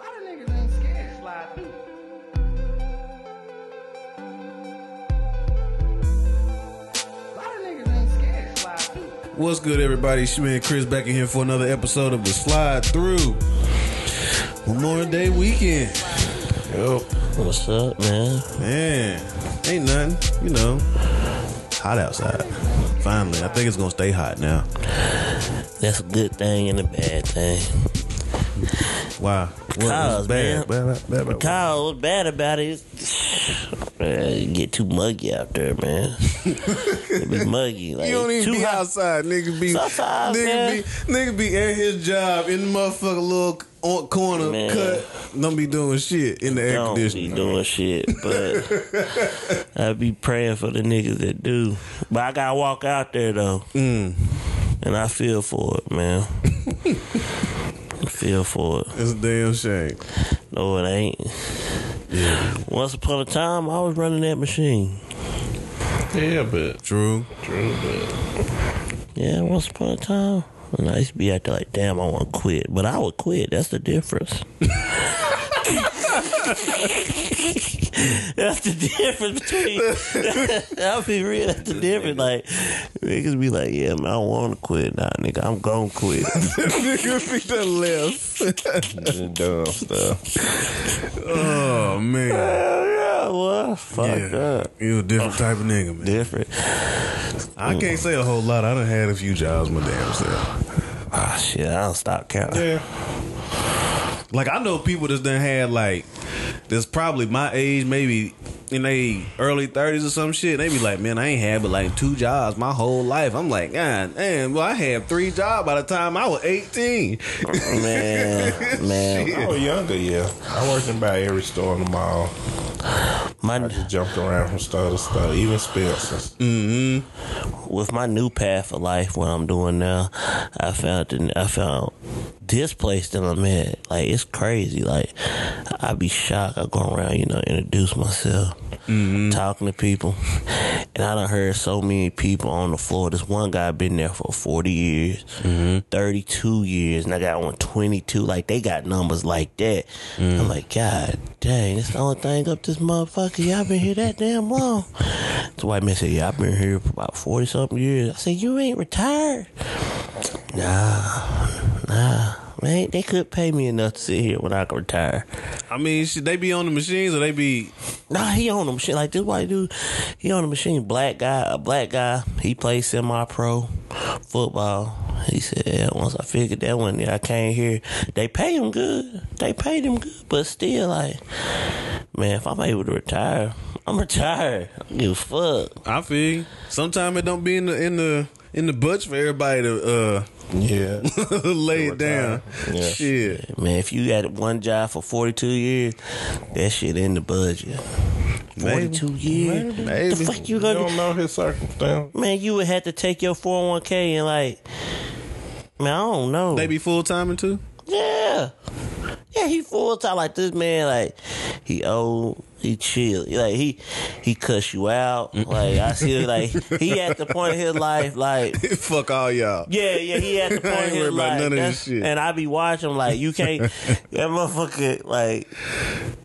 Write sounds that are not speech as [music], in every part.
lot of niggas ain't scared to slide through. Lot of niggas ain't scared to slide through. What's good, everybody? It's your man Chris back in here for another episode of the Slide Through Memorial Day weekend. Yo, What's up, man? man, ain't nothing, you know. Hot outside. Finally, I think it's gonna stay hot now. That's a good thing and a bad thing. Wow, what Cause, was bad? man. Bad, bad, bad, bad. Kyle, what's bad about it is [sighs] man, you get too muggy out there, man. [laughs] it be muggy. Like, You don't even too be hot. outside. Niggas be, Outside, nigga man. be, nigga be at his job in the motherfucking little on- corner Man. cut. Don't be doing shit in the air Don't be doing shit, but [laughs] I be praying for the niggas that do. But I gotta walk out there though, Mm. and I feel for it, man. [laughs] Feel for it. It's a damn shame. No, it ain't. Yeah, Once upon a time, I was running that machine. Yeah, but true. true, but Yeah, once upon a time. And I used to be out there like, damn, I want to quit. But I would quit. That's the difference. [laughs] [laughs] that's the difference between. [laughs] I'll be real. That's the difference. Like, niggas be like, yeah, man, I want to quit. Nah, nigga, I'm going to quit. [laughs] nigga be the left. and dumb stuff. Oh man. Hell yeah, well, fuck Yeah. that. You a different type of nigga, man. Different. I can't say a whole lot. I done had a few jobs my damn self. Ah, shit, I don't stop counting. Yeah, Like I know people that's done had like that's probably my age, maybe in they early thirties or some shit. They be like, man, I ain't had but like two jobs my whole life. I'm like, God damn, well, I had three jobs by the time I was eighteen. [laughs] Man, man. I was younger. Yeah, I worked in about every store in the mall. My, I just jumped around from store to store, even Spencer's. Mm-hmm. with my new path of life, what I'm doing now, I found I found this place that I'm at. Like it's crazy. Like I be shocked. I go around, you know, introduce myself, mm-hmm. talking to people, and I done heard so many people on the floor. This one guy been there for 40 years, mm-hmm. 32 years, and I got one 22. Like they got numbers like that. Mm. I'm like, God dang, this the only thing up this motherfucker. Y'all been here that damn long. The white man said, Yeah, I've been here for about 40 something years. I said, You ain't retired? Nah, nah. Man, they could pay me enough to sit here when I can retire. I mean, should they be on the machines or they be? Nah, he on the machine. Like this white dude, he on the machine. Black guy, a black guy. He plays semi pro football. He said, yeah, once I figured that one, yeah, I came here. They pay him good. They paid him good, but still, like, man, if I'm able to retire, I'm retired. I don't give a fuck. I feel. Sometimes it don't be in the in the in the budget for everybody to uh Yeah, [laughs] lay it down. Yeah. Shit. Man, if you had one job for 42 years, that shit in the budget. 42 years? Maybe. The fuck you you gonna don't know his circumstance. Man, you would have to take your 401k and like, man, I don't know. They be full timing too. Yeah. Yeah, he full time like this man, like he old, he chill. Like he he cuss you out. Like I see like he at the point of his life, like [laughs] Fuck all y'all. yeah, yeah, he at the [laughs] point of his life. none of this shit. And I be watching like you can't that motherfucker like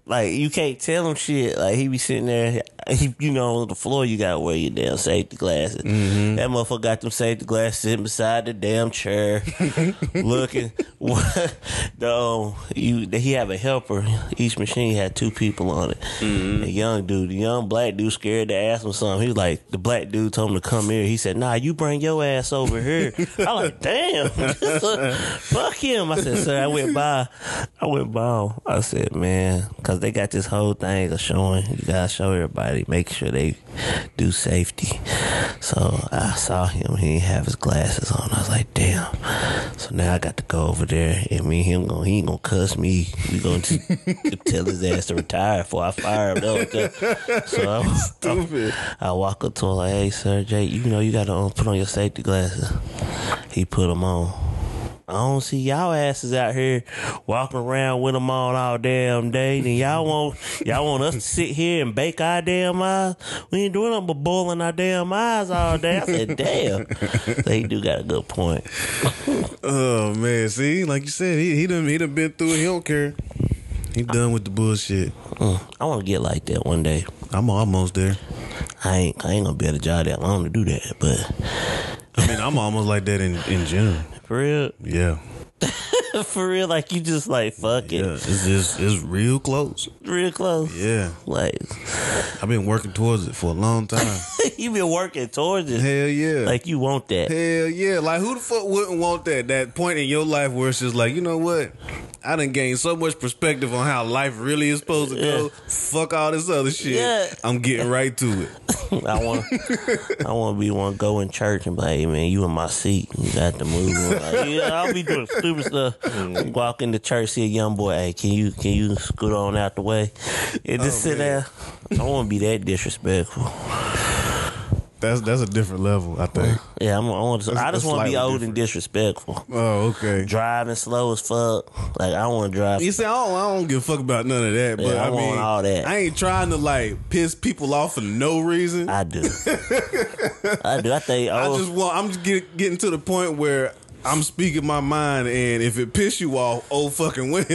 like you can't tell him shit. Like he be sitting there, he, you know, on the floor. You gotta wear your damn safety glasses. Mm-hmm. That motherfucker got them safety glasses sitting beside the damn chair, [laughs] looking. What [laughs] the um, you? He have a helper. Each machine had two people on it. Mm-hmm. A young dude, the young black dude, scared to ask him something. He was like, the black dude told him to come here. He said, Nah, you bring your ass over here. [laughs] I like, damn, fuck him. I said, sir, I went by. I went by. I said, man, because they got this whole thing of showing. You gotta show everybody, make sure they do safety. So I saw him. He didn't have his glasses on. I was like, damn. So now I got to go over there, and me and him going. He ain't gonna cuss me. We gonna t- [laughs] tell his ass to retire before I fire him. So I, [laughs] Stupid. I walk up to him like, "Hey, sir, Jay, you know you gotta um, put on your safety glasses." He put them on. I don't see y'all asses out here walking around with them on all damn day. And y'all want y'all want us to sit here and bake our damn eyes? We ain't doing nothing but boiling our damn eyes all day. I said, damn. He do got a good point. [laughs] Oh man, see, like you said, he he done he done been through it. He don't care. He done with the bullshit. Mm, I want to get like that one day. I'm almost there. I ain't I ain't gonna be at a job that long to do that, but I'm almost like that in, in general. for real, Yeah. [laughs] [laughs] for real, like you just like fuck it, Yeah. It's just, it's real close. real close. Yeah. Like I've been working towards it for a long time. [laughs] You've been working towards it, Hell yeah. like you want that. Hell yeah. Like, who the fuck wouldn't want that? That point in your life where it's just like, you know what? I done gained so much perspective on how life really is supposed to go. Yeah. Fuck all this other shit. Yeah. I'm getting right to it. [laughs] I want, I want to be one go in church and be like, hey man, you in my seat, you got to move. Like, yeah, I'll be doing stupid stuff. Mm. Walk into church, see a young boy, hey, can you can you scoot on out the way and just Oh, sit man. there? I want to be that disrespectful. That's that's a different level, I think. Yeah, I'm, I want. To, That's- I just want to be old and disrespectful. Oh, okay. Driving slow as fuck. Like I want to drive. You see, I don't, I don't give a fuck about none of that. But Yeah, I I, want mean, all that. I ain't trying to like piss people off for no reason. I, I do. [laughs] I do. I think. Oh, just want. I'm just get, getting to the point where I'm speaking my mind, and if it piss you off, oh fucking well. [laughs]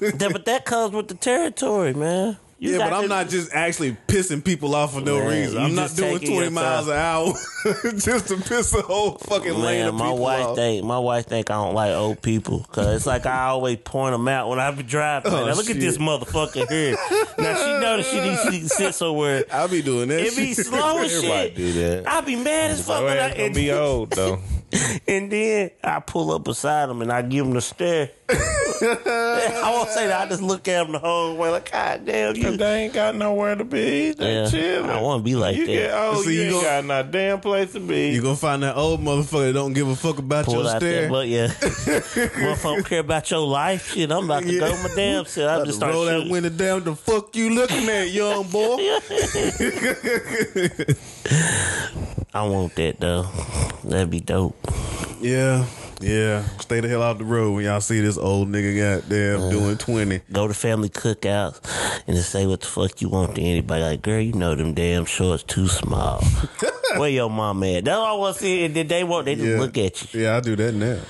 that, but that comes with the territory, man. You yeah, but I'm not just actually pissing people off for no Man, reason. I'm not doing 20 miles an hour [laughs] just to piss a whole fucking lane Man, of my people wife off. think my wife think I don't like old people because it's like I always point them out when I be driving. Oh, now, look at this motherfucker here. Now she know that she needs to [laughs] sit somewhere. I'll be doing that. It be shit. slow as Everybody shit. do that. I be mad as fuck. I, gonna be old though. And then I pull up beside him and I give him the stare. [laughs] I won't say that. I just look at him the whole way like, God damn you. they ain't got nowhere to be. They Yeah, chilling. I want to be like you that. get old, See, you, you ain't gon- got no damn place to be. You gonna find that old motherfucker that don't give a fuck about Pull your out stare. that, but yeah, [laughs] motherfucker don't care about your life. Shit, I'm about to Yeah. go my damn [laughs] self. I'm About just to start roll that window down. The fuck you looking at, young boy? I want that though. That'd be dope. Yeah, yeah. Stay the hell out the road when y'all see this old nigga goddamn doing twenty. Go to family cookouts and just say what the fuck you want to anybody. Like, girl, you know them damn shorts too small. [laughs] Where your mom at? That's all I want to see. And then they want they just Yeah, look at you. Yeah, I do that now.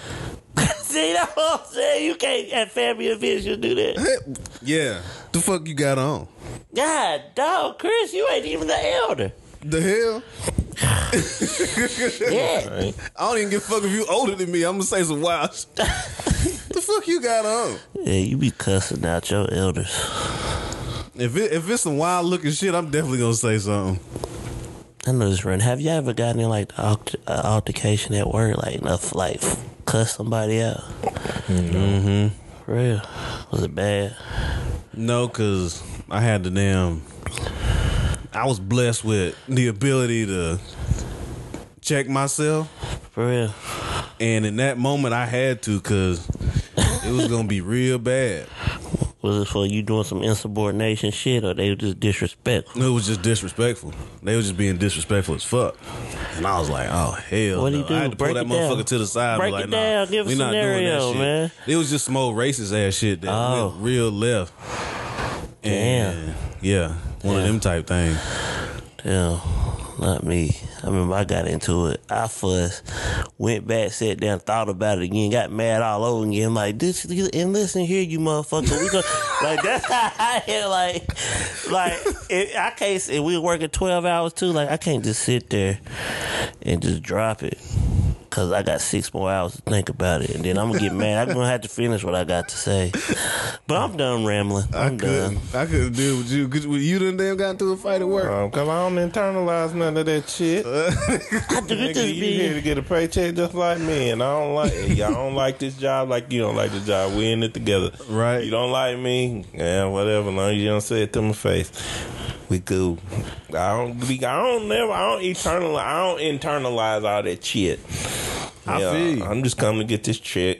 [laughs] see, that's what I'm saying. You can't at family events you do that. Yeah, the fuck you got on? God, dog, Chris, you ain't even the elder. The hell? Yeah, I don't even give a fuck if you older than me. I'm gonna say some wild. shit. [laughs] the fuck you got on? yeah, you be cussing out your elders. If it, if it's some wild looking shit, I'm definitely gonna say something. I know this run. Have you ever gotten in like alt- uh, altercation at work, like enough, like cuss somebody out? Mm-hmm. For real? Was it bad? No, cause I had the damn. I was blessed with the ability to check myself, For real? and in that moment, I had to, cause it was gonna be real bad. Was it for you doing some insubordination shit, or they were just disrespectful? It was just disrespectful. They were just being disrespectful as fuck. And I was like, oh hell. What'd he no. do? I had to pull that down. motherfucker to the side. Break like, it down. Nah, Give a we not doing that scenario, shit. man. It was just some old racist ass shit that Oh. went real left. And yeah, one of them type things. Damn, not me. I remember I got into it. I fussed, went back, sat down, thought about it again, got mad all over again. Like this, and listen here, you motherfucker. We gonna [laughs] like that's how I had like, like it, I can't. say we were working twelve hours too. Like I can't just sit there and just drop it. Cause I got six more hours to think about it, and then I'm gonna get mad. I'm gonna have to finish what I got to say. But I'm done rambling. I I'm done. couldn't. I couldn't deal with you. Cause you done damn got into a fight at work. Um, Cause I don't internalize none of that shit. [laughs] I do Nigga, just you here to get a paycheck just like me, and I don't like y'all don't like this job like you don't like the job. We in it together, Right. You don't like me, yeah, whatever. Long as you don't say it to my face, we cool. I don't, we, I don't never, I don't internalize, I don't internalize all that shit. I Yeah, feel you. I'm just coming to get this check.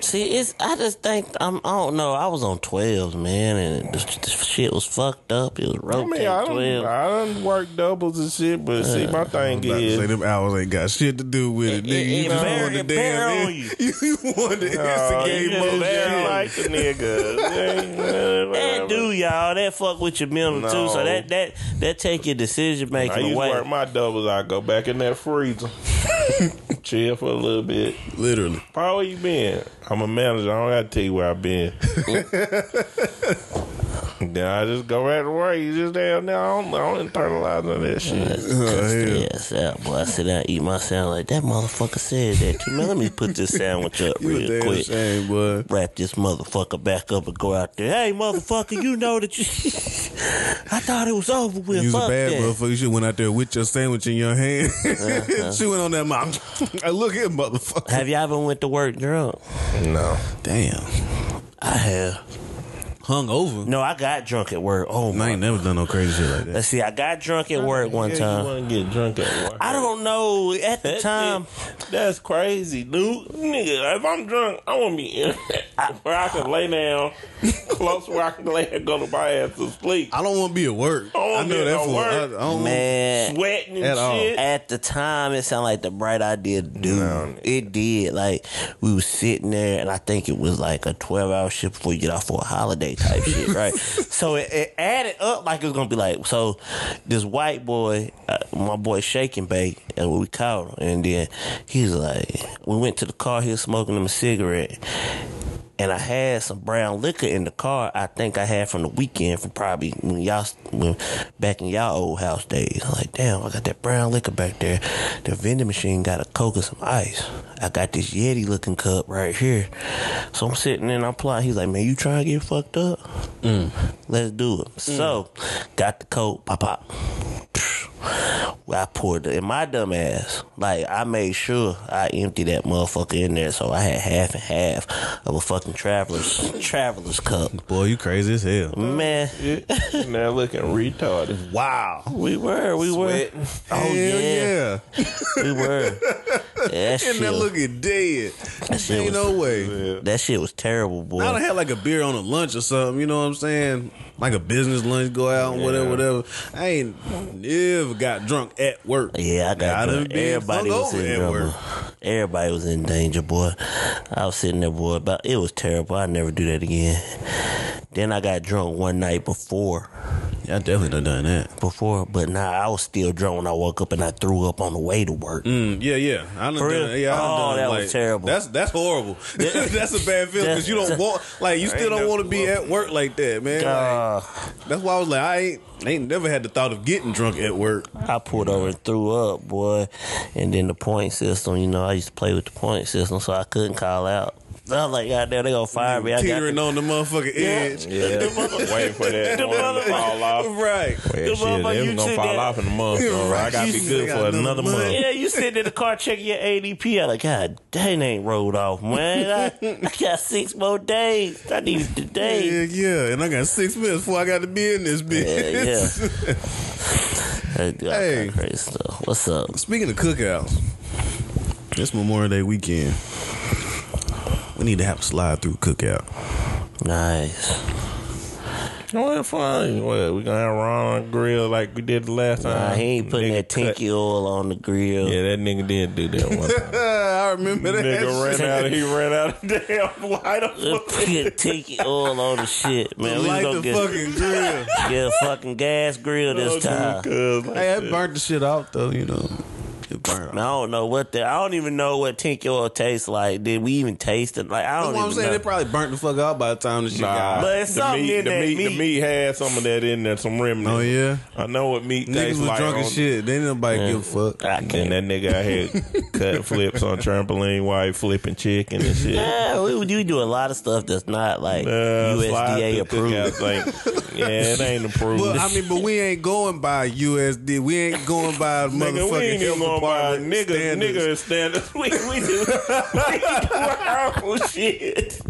See, it's I just think I'm I don't know. I was on twelves, man, and the, the shit was fucked up. It was I rotating mean, I don't, twelve. I don't work doubles and shit, but see, my uh, thing About to say is. them hours ain't got shit to do with it, It- nigga. it- You it just bear- wanted to it bear damn. on you. [laughs] You wanted to Oh, instigate you more just shit. don't like the nigga. [laughs] that do y'all. That fuck with your mental too. So No. that that that take your decision making. I making used to away. work my doubles. I go back in that freezer. [laughs] chill for a little bit. Literally. Paul, where you been? I'm a manager. I don't gotta tell you where I've been. [laughs] then I just go right to work. You just down there. I don't, I don't internalize none of that shit. Yes, yeah, boy. I sit down, eat my sandwich. Like that motherfucker said that too. Man, let me put this sandwich up [laughs] You real damn quick. shame, boy. Wrap this motherfucker back up and go out there. Hey, motherfucker, you know that you. [laughs] I thought it was over with. You was a bad that. motherfucker. You should went out there with your sandwich in your hand. Uh-huh. [laughs] she went on that mouth. I look at motherfucker. Have you ever went to work drunk? No. Damn. I have. Hung over. No, I got drunk at work. Oh I my. ain't never done no crazy shit like that. Let's see. I got drunk at work one Yeah, time. You want to get drunk at work? I don't know. At the That time, shit, that's crazy, dude. Nigga, if I'm drunk, I want to be in [laughs] where I can lay down, close where I can lay and go to my ass to sleep. I don't want to be at work. I I know that's that at for work. I, I don't man. Sweating and At all. shit. At the time, it sounded like the bright idea to do. it did. Like we was sitting there, and I think it was like a twelve hour shift before you get off for a holiday type [laughs] shit, right? So it, it added up like it was gonna be like so. This white boy, uh, my boy Shaking and Bake, and we called him, and then he was like, we went to the car. He was smoking him a cigarette. And I had some brown liquor in the car. I think I had from the weekend from probably when y'all when, back in y'all old house days. I'm like, damn, I got that brown liquor back there. The vending machine got a coke and some ice. I got this Yeti looking cup right here. So I'm sitting and I'm plotting. He's like, man, you trying to get fucked up? Mm. Let's do it. So mm. got the coke, pop pop. I poured it in my dumb ass. Like I made sure I emptied that motherfucker in there, so I had half and half of a fucking traveler's traveler's cup. Boy, you crazy as hell. Man, now looking retarded. Wow. we were, we were. Oh Hell yeah, yeah. we were. That [laughs] And shit, that looking dead. that shit Ain't was, no way. that shit was terrible, boy. I done had like a beer on a lunch or something, you know what I'm saying? Like a business lunch, go out and whatever, Yeah. whatever. I ain't never got drunk at work. Yeah, I got drunk. Everybody was in trouble. Everybody was in danger, boy. I was sitting there, boy. But it was terrible. I never do that again. Then I got drunk one night before, Yeah, I definitely done done that. before, but nah, I was still drunk when I woke up and I threw up on the way to work. Mm, yeah, yeah. I done For done real? Yeah, I done Oh, done that was terrible. That's that's horrible. [laughs] that's a bad feeling because you don't [laughs] want like you still don't want to be at work like that, man. Like, Uh, that's why I was like, I ain't, I ain't never had the thought of getting drunk at work. I pulled over and threw up, boy. And then the point system, you know, I used to play with the point system, so I couldn't call out. I was like, God damn, they gonna fire me. I got Teetering on the motherfucking edge. Yeah, waiting for that [laughs] one to fall off. Right. Well, shit, motherfucker, they you gonna fall that- off in a month. So I gotta be good for another another month. month. Yeah, you sitting in the car checking your ADP. I'm like, God, dang, ain't rolled off, man. I, I got six more days. I need it today. Yeah, yeah. And I got six minutes before I got to be in this bitch. Yeah, [laughs] Hey, Hey. crazy stuff. What's up? Speaking of cookouts, this Memorial Day weekend, we need to have a slide through cookout. Nice. Well, fine. What, we gonna have Ron on the grill like we did the last time? Nah, he ain't putting Nigga that cut- tinky oil on the grill. Yeah, that nigga did do that one time. [laughs] I remember that. nigga ran out. He ran out of [laughs] damn light up. Put tinky oil on the shit, man. We Light gonna the get, fucking grill. [laughs] get a fucking gas grill this oh, time. hey, I burnt the shit off though, you know. It burnt I don't know what the I don't even know what tinky oil tastes like. Did we even taste it? Like I don't what I'm saying. know. They probably burnt the fuck out by the time the shit Nah, got out. But it's the something meat, in the that meat, meat. The meat had some of that in there, some remnants. Oh, yeah? I know what meat Niggas tastes was like. drunk as on- shit. They didn't nobody give a fuck. I And can't. that nigga out here [laughs] cut flips on trampoline while he flipping chicken and shit. Yeah, we, we do a lot of stuff that's not like Uh, USDA approved. cookouts, Like, yeah, it ain't [laughs] approved. But I mean, but we ain't going by USD. We ain't going by [laughs] Nigga, we motherfucking ain't even health going by department nigga, standards. nigga standards. [laughs] We, we do, we do our own shit.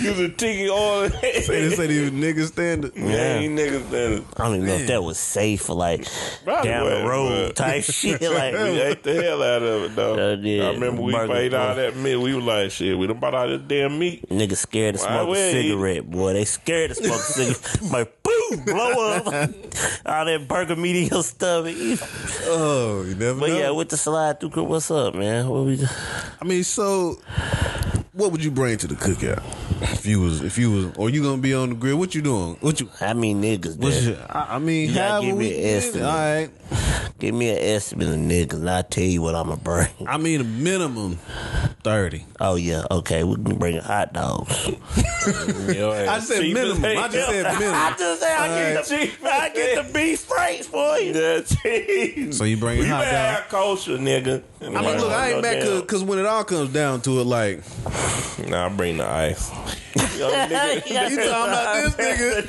Use a ticket oil. They say these nigga standards. Yeah, ain't nigga standards. I don't even know if that was safe for like Probably down the road but- type [laughs] shit. Like We Like ate the hell out of it though. Uh, yeah, I remember we burger paid all that meat. We was like, shit, we done bought all this damn meat. niggas scared to Why smoke would a he? cigarette, boy. They scared to smoke a cigarette. [laughs] like boom, blow up. all that burger meat in your stomach. Oh, you never But know. yeah, with the slide through, what's up, man? What we? I mean, so what would you bring to the cookout if you was if you was or you gonna be on the grill? What you doing? What you? How many niggas What's there? your, I, I mean, You gotta give me an estimate. All right, Give me an estimate of niggas, and I'll tell you what I'ma bring. I mean, a minimum thirty. Oh yeah, okay, we can bring hot dogs. [laughs] I said minimum. I just said minimum. I just say I get the I get the beef franks for you. Yeah, cheese. So you bring hot better dog. have kosher, nigga. I mean, look, I ain't mad because when it all comes down to it, like Nah, I bring the ice. [laughs] Yo, nigga, [laughs] you talking about [laughs] this nigga.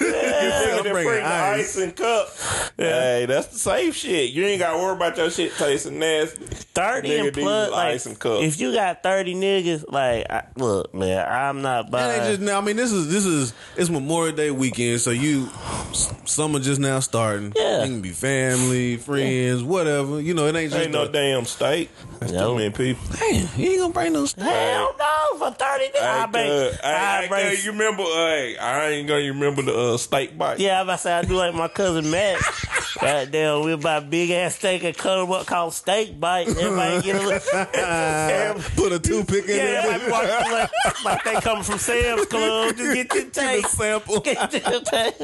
nigga I'm bringing bring the ice. ice and cup. Hey, that's the safe shit. You ain't got to worry about your shit tasting nasty. Thirty Nigga, and these plus, like ice and cup. if you got thirty niggas, like I, look, man, I'm not It buying. ain't just now. I mean, this is this is it's Memorial Day weekend, so you summer just now starting. Yeah. it can be family, friends, whatever. You know, it ain't just Ain't no a- damn steak. That's No. too many people. Damn, you ain't gonna bring no steak. Hell no, for thirty days. I Hey, bring. cuz, hey, I hey, bring. cuz, you remember? Hey, I ain't gonna remember the uh, steak bite. Yeah, I'm about to say I do like my cousin Matt. [laughs] Goddamn, we buy big ass steak and cut 'em up called steak bite. Everybody get a little. Everybody- [laughs] Put a toothpick in yeah, there. walk like, like they coming from Sam's Club. Just get your [laughs] taste. sample. Get your taste.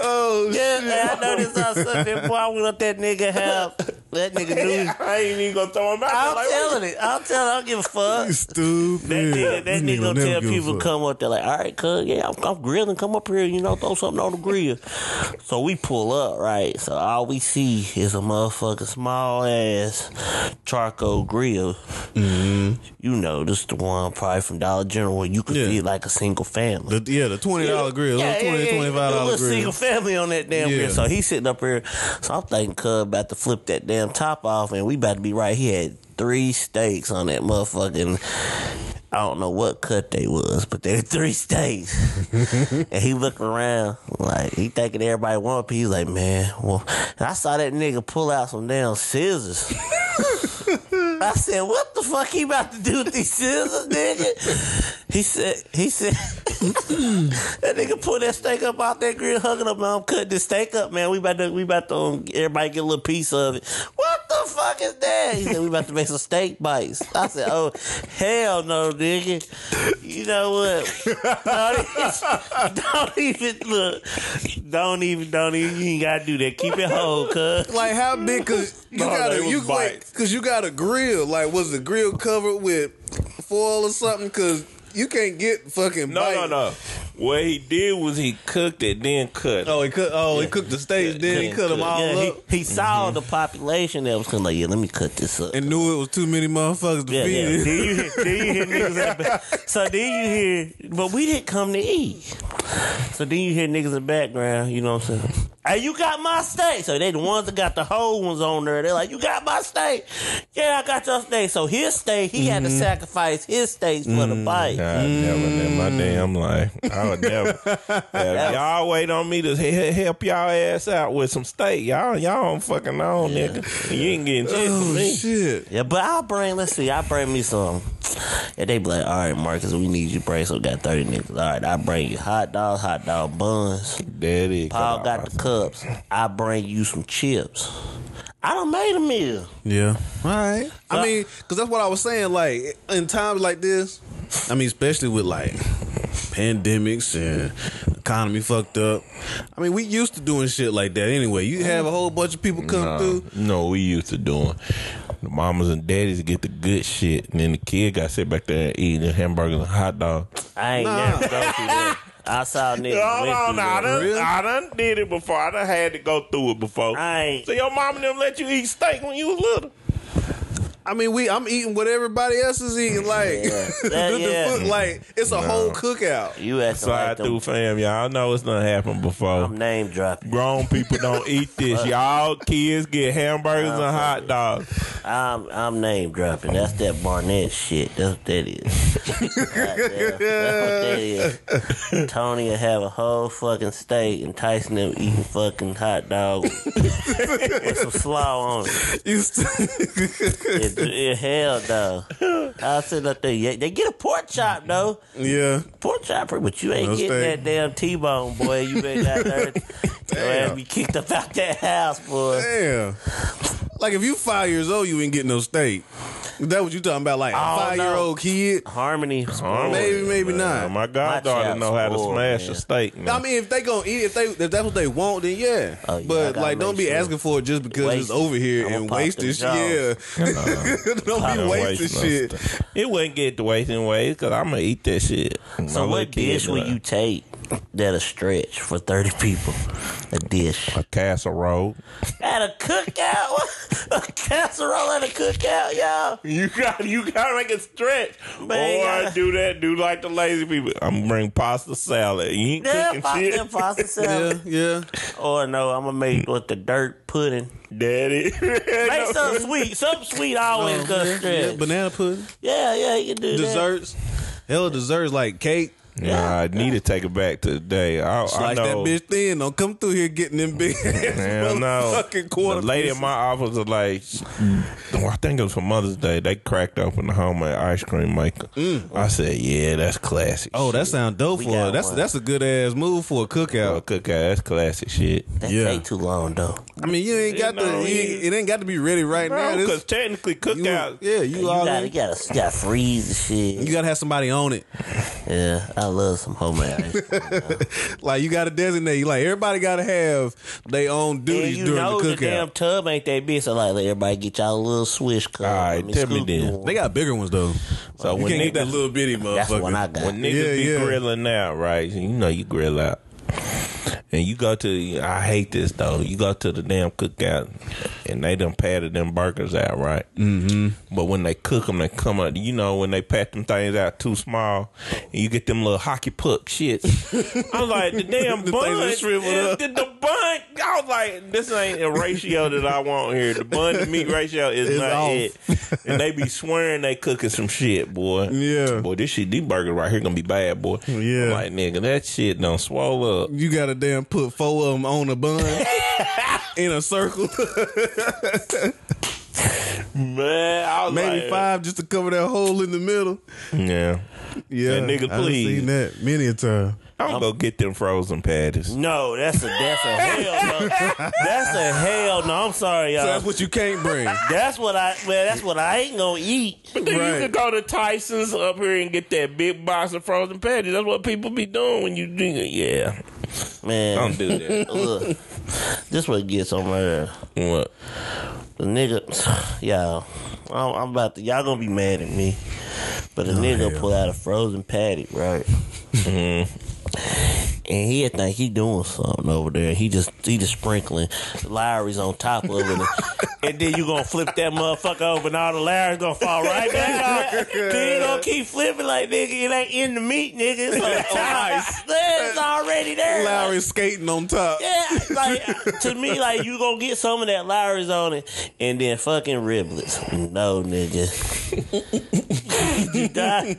Oh Yeah, shit! man, I know this on Sunday. Boy, I went up that nigga house. That nigga knew. [laughs] I ain't even gonna throw him out. I'm like, telling it. I'm telling. I don't give a fuck. You stupid. That nigga, that This nigga gonna tell people come up there like, all right, cuz, yeah, I'm, I'm grilling. Come up here, you know, throw something on the grill. so we pull up, right? So all we see is a motherfucking small ass charcoal grill. Mm-hmm. You know, this the one probably from Dollar General where you could Yeah. feed like a single family. The, yeah, the twenty dollar grill, Yeah, yeah, yeah, 20 yeah, 25 A dollar little grill. single family on that damn Yeah. grill. So he's sitting up here. So I'm thinking Cub about to flip that damn top off, and we about to be right here. Had three steaks on that motherfucking. I don't know what cut they was, but they were [laughs] three steaks. [laughs] and he looking around like he thinking everybody want a piece. Like, man, well, and I saw that nigga pull out some damn scissors. [laughs] I said, "What the fuck he about to do with these scissors, nigga?" He said, "He said [laughs] that nigga pull that steak up out that grill, hugging up, man. I'm cutting this steak up, man. We about to, we about to, um, everybody get a little piece of it. What the fuck is that?" He said, "We about to make some steak bites." I said, "Oh, hell no, nigga. You know what? Don't even, don't even look. Don't even, don't even. You ain't gotta do that. Keep it whole, cuz." Like how big? Cause you No, got they a was you like, cause you got a grill. Like was the grill covered with foil or something? Cause you can't get fucking No, bite. no, no. What he did was he cooked it, then cut. Oh, he cook. Oh, he cooked the steaks. Then he cut them all Yeah, up he, he saw mm-hmm. the population that was kind of like, yeah, let me cut this up. and knew it was too many motherfuckers to Yeah, feed yeah. Then you hear, then you hear niggas at the back. [laughs] So then you hear, but we didn't come to eat. So then you hear niggas in the background, you know what I'm saying? Hey, you got my steak. So they the ones that got the whole ones on there. They're like, you got my steak. Yeah, I got your steak. So his steak, he had to mm-hmm. sacrifice his steaks for the mm, bite. God, never in my mm. damn life. I would never. [laughs] If y'all wait on me to he- help y'all ass out with some steak. Y'all, y'all don't fucking know, nigga. You ain't getting shit from Oh me. shit! Yeah, but I'll bring, let's see, I'll bring me some. And they be like, all right, Marcus, we need you to bring, so we got 30 niggas. All right, I bring you hot dogs, hot dog buns. Daddy, Paul got the cups. I bring you some chips. I don't made a meal. Yeah. All right. I mean, because that's what I was saying. Like in times like this, I mean, especially with like pandemics and economy fucked up. I mean, we used to doing shit like that anyway. You have a whole bunch of people come Nah, through. no, we used to doing. The mamas and daddies get the good shit, and then the kid got to sit back there and eat the hamburgers and hot dog. I ain't Nah. never go through that. I saw [laughs] niggas. No, went oh, no, no. I done, Really? I done did it before. I done had to go through it before. I ain't. So your mama them let you eat steak when you was little? I mean, we I'm eating what everybody else is eating. Like, That- [laughs] the- the yeah. food- like it's a whole cookout. You acting Slide like through, them, fam. Y'all know it's done happened before. I'm name dropping. Grown people don't [laughs] eat this. Y'all kids get hamburgers and hot dogs. I'm I'm name dropping. That's that Barnett shit. That's what that is. [laughs] Goddamn, That's what that is. Tony will have a whole fucking steak and Tyson them eating fucking hot dog with some slaw on it. You st- It, it hell though. I said up there, yeah, they get a pork chop though. yeah. Pork chop, but you ain't No getting steak. that damn T-bone, boy. You been got there. Ass be kicked up out that house, boy. Damn. Like if you five years old, you ain't getting no steak. Is that what you talking about? Like a Oh, five year old kid? Harmony. Maybe, maybe not. My goddaughter child know how to spoiled, smash man. a steak. Man. I mean, if they gonna eat, if they if that's what they want, then yeah. Oh, yeah, I but gotta like, don't make be sure. asking for it just because Waste it's over here I'ma and pop waste them this. Yeah, [laughs] don't Pop be them wasting Waste no shit. stuff. It wouldn't get to wasting ways because I'm gonna eat that shit. So My little what kid dish be would you take that'll stretch for thirty people? A dish A casserole. at a cookout. [laughs] a casserole at a cookout, y'all. You got you gotta make it stretch. Man, or gotta- do that. Do like the lazy people. I'm gonna bring pasta salad. You ain't Yeah, cooking pasta, shit, pasta [laughs] Yeah, salad. yeah. Or no, I'm gonna make with the dirt pudding. daddy. [laughs] Make something sweet. Something sweet always oh, gonna yeah, stretch. banana pudding, Yeah, yeah, you can do that. desserts. Hell, desserts like cake. Nah, I need to take it back today. the day. I, I Slice that bitch thin. Don't come through here getting them big [laughs] Hell no. fucking quarter. The lady in my office was like, oh, I think it was for Mother's Day. They cracked open the homemade ice cream maker. I said, yeah, that's classic. Mm. Oh, that shit. sound dope We for got it. That's one. that's a good ass move for a cookout. cookout. That's classic shit. That Yeah. take too long though. I mean, you ain't got You know, to. you- he- It ain't got to be ready right now. Bro, This- because technically you, cookout. yeah, you, You all gotta, you gotta, you gotta freeze the shit. You gotta have somebody on it. yeah, I love some homemade ice cream. Like you gotta designate. You Like everybody gotta have their own And duties you during know the the damn tub ain't that big, so like let everybody get y'all a little swish cup. All right, I tell me scoop then. They got bigger ones though. So You when can't get that niggas, little bitty motherfucker. That's what I got. when niggas Yeah, be yeah. grilling out, right? You know you grill out. And you go to, I hate this though. You go to the damn cookout, and they done patted them burgers out, right? Mm-hmm. But when they cook them, they come out. You know when they pat them things out too small, and you get them little hockey puck shits. [laughs] I was like, the damn The bun, that shrivel yeah, up. the, the bun. I was like, this ain't a ratio that I want here. The bun to meat ratio is It's not off. it. And they be swearing they cooking some shit, boy. Yeah. boy, this shit, these burgers right here gonna be bad, boy. Yeah. I'm like nigga, that shit don't swallow up. You gotta damn put four of them on a bun [laughs] in a circle, Man, I was maybe like, five just to cover that hole in the middle. Yeah, Yeah, That nigga, I done please. seen that many a time. I'm gonna get them frozen patties. No, that's a that's a hell no. That's a hell no. I'm sorry, y'all. that's what you can't bring. That's what I well, That's what I ain't gonna eat. But then Right. you could go to Tyson's up here and get that big box of frozen patties. That's what people be doing when you drink it. Yeah, Man, don't do that. [laughs] Look, this what gets on my nerve. what? The nigga, [sighs] y'all, I'm, I'm about to. Y'all gonna be mad at me, but the oh, nigga hell. pull out a frozen patty, right? Mm-hmm. [laughs] And he think he doing something over there. He just he just sprinkling Lawry's on top of it, [laughs] and then you gonna flip that motherfucker over, and all the Lawry's gonna fall right back [laughs] out. then you gonna keep flipping like nigga, it ain't in the meat, nigga. It's on oh, top. It's already there. Lawry skating on top. Yeah, like [laughs] to me, like you gonna get some of that Lawry's on it, and then fucking riblets. No, nigga. you die.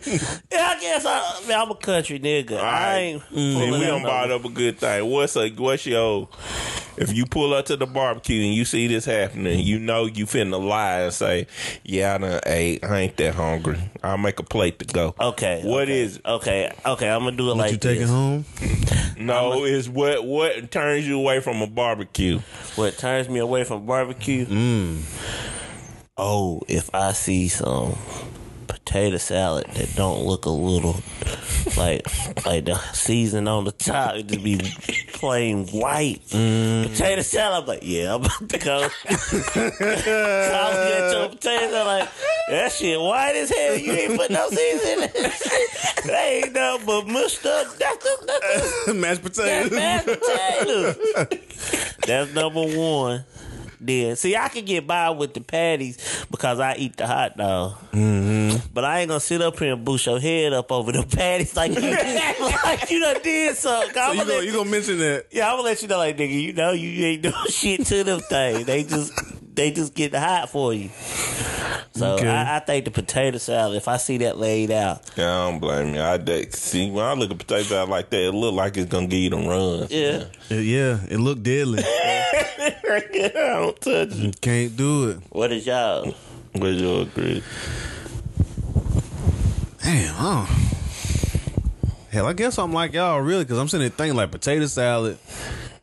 Yeah, I guess I, I mean, I'm a country nigga. I ain't. See, pulling we out done no- brought up a good thing. What's a what's your if you pull up to the barbecue and you see this happening, you know you finna lie and say, "Yeah, I done ate. I ain't that hungry. I'll make a plate to go." Okay. What okay, is it? Okay, okay. I'm gonna do it What like you taking this. home? No, it's what what turns you away from a barbecue. What turns me away from barbecue? Mm. Oh, if I see some potato salad that don't look a little like like the season on the top, it just be plain white Mm. potato salad. I'm like, yeah, I'm about to go. [laughs] so I was at your potato like that shit white as hell. You ain't put no season in it. [laughs] that ain't nothing but mushed up. That's that's the Mashed that's potatoes. mashed potatoes. [laughs] That's number one. Then see, I can get by with the patties because I eat the hot dog. Mm-hmm. But I ain't gonna sit up here and boost your head up over the [laughs] patties like you, like you done did something. So I'm you gonna gonna you gonna mention that? yeah, I'm gonna let you know, like nigga, you know, you ain't doing [laughs] shit to them things. They just, they just get hot for you. So Okay. I, I think the potato salad. If I see that laid out, Yeah, I don't blame you. I de- see when I look at potato salad like that, it look like it's gonna give you them runs. yeah, Yeah, it looked deadly. [laughs] [laughs] I don't touch it. Can't do it. what is y'all? Would you agree? Damn, huh? Hell, I guess I'm like y'all really because I'm sitting there thinking like potato salad.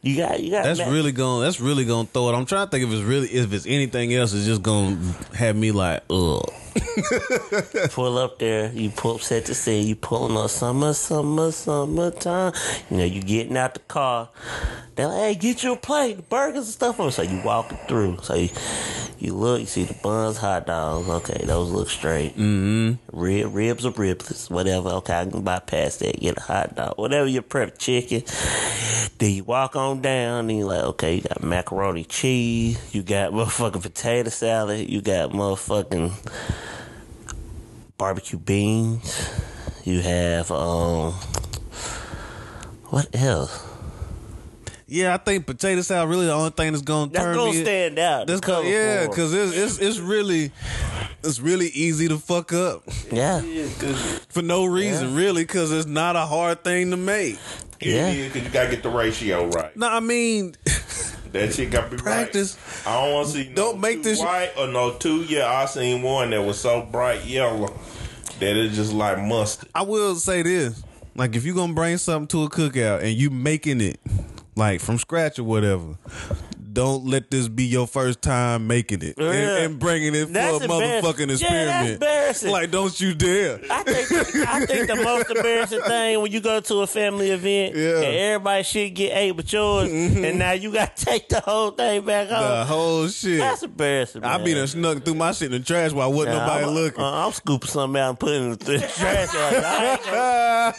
You got, you got. That's really going to That's really going to throw it. I'm trying to think if it's really if it's anything else. It's just going to have me like ugh. [laughs] pull up there, you pull up set to scene, you pulling up summer, summer, summertime. You know, you getting out the car. They're like, hey, get your plate, the burgers and stuff. On it. So you walking through. So you, you look, you see the buns, hot dogs. Okay, those look straight. Mm-hmm. Rib, ribs or riblets, whatever. Okay, I can bypass that. Get a hot dog, whatever you prep, chicken. Then you walk on down, and you're like, okay, you got macaroni cheese, you got motherfucking potato salad, you got motherfucking barbecue beans. You have um, what else? Yeah, I think potato salad really the only thing that's gonna That's turn gonna me. stand out. That's Cover gonna, yeah, for 'em. because it's, it's it's really it's really easy to fuck up yeah, for no reason, really, because it's not a hard thing to make. Yeah. Yeah, because you gotta get the ratio right. No, I mean, [laughs] That shit gotta be Practice. right. I don't want to see no Don't make this- white or no two. Yeah, I seen one that was so bright yellow that it's just like mustard. I will say this: like, if you gonna bring something to a cookout and you making it like from scratch or whatever. Don't let this be your first time making it and, Yeah. and bringing it for a motherfucking embarrassing. Yeah, that's experiment. embarrassing. Like, don't you dare! I think I think the most embarrassing thing when you go to a family event Yeah. Mm-hmm. and everybody shit get ate but yours, and now you got to [laughs] take the whole thing back home. The whole shit. That's embarrassing. I man. be done snuck through my shit in the trash while wasn't Nah, nobody I'm, looking. uh, I'm scooping something out and putting it in the [laughs] trash. Like, I ain't gonna-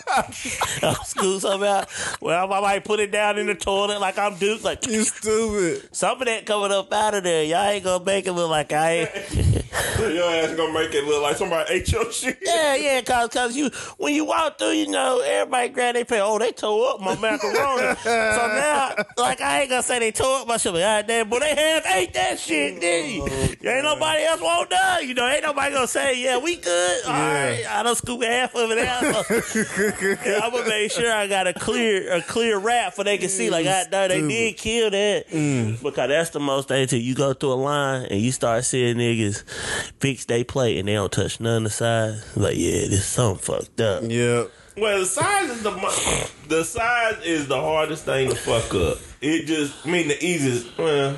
[laughs] I'm scooping something out. Well, I might put it down in the toilet like I'm Duke. Like you stupid. Some of that coming up out of there. Y'all ain't gonna make it look like I ain't. [laughs] [laughs] Your ass gonna make it look like somebody ate your shit. Yeah, yeah, cause, cause you when you walk through, you know, everybody grab their pay. Oh, they tore up my macaroni. so now, like, I ain't gonna say they tore up my shit, but God damn, but they have ate that shit, did you? Oh, ain't nobody else want done. You know, ain't nobody gonna say, yeah, we good. All Yeah. right, I don't scoop half of it out. [laughs] I'm gonna make sure I got a clear, a clear wrap for they can see, like, I damn, they did kill that. Mm. Because that's the most thing till you go through a line and you start seeing niggas fix they plate and they don't touch none of the sides. Like, yeah, this something fucked up. Yeah. Well, the size is the the size is the hardest thing to fuck up. It just, I mean, the easiest. Well,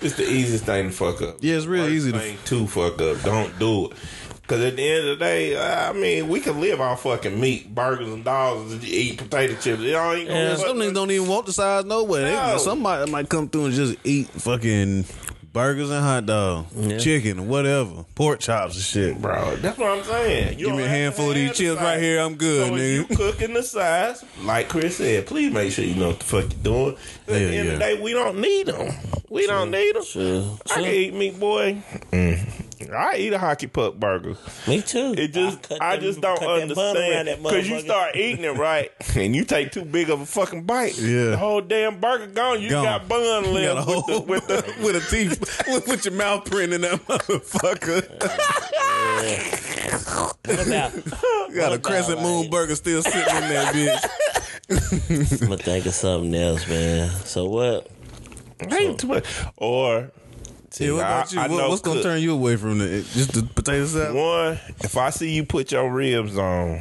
it's the easiest thing to fuck up. Yeah, it's real Worst easy to- thing to fuck up. Don't do it. Cause at the end of the day, I mean, we can live off fucking meat, burgers, and dogs, and eat potato chips. Y'all ain't gonna Yeah, Some niggas don't even want the size no way. They- No. Somebody might come through and just eat fucking burgers and hot dog, Yeah. chicken, whatever, pork chops and shit. Bro, that's what I'm saying. You Give me a handful of these have the chips right here. I'm good, so nigga. you cooking the size, like Chris said, please make sure you know what the fuck you're doing. At the Yeah, end of the day, we don't need them. We don't need them. True. I can eat meat, boy. Mm. I eat a hockey puck burger. Me too. It just, cut I, them- just don't cut that bun around understand that because you start eating it right, [laughs] and you take too big of a fucking bite. Yeah. the whole damn burger gone. You Gone. got bun You got a left whole with the, with [laughs] the with a teeth with, with your mouth print in that [laughs] motherfucker. What about? You got a crescent moon like- burger still sitting in that bitch. I'm gonna think of something else, man. So what? I ain't too much. Or Yeah, what about you? I- I What- what's gonna turn you away from the just the potato salad? One, if I see you put your ribs on,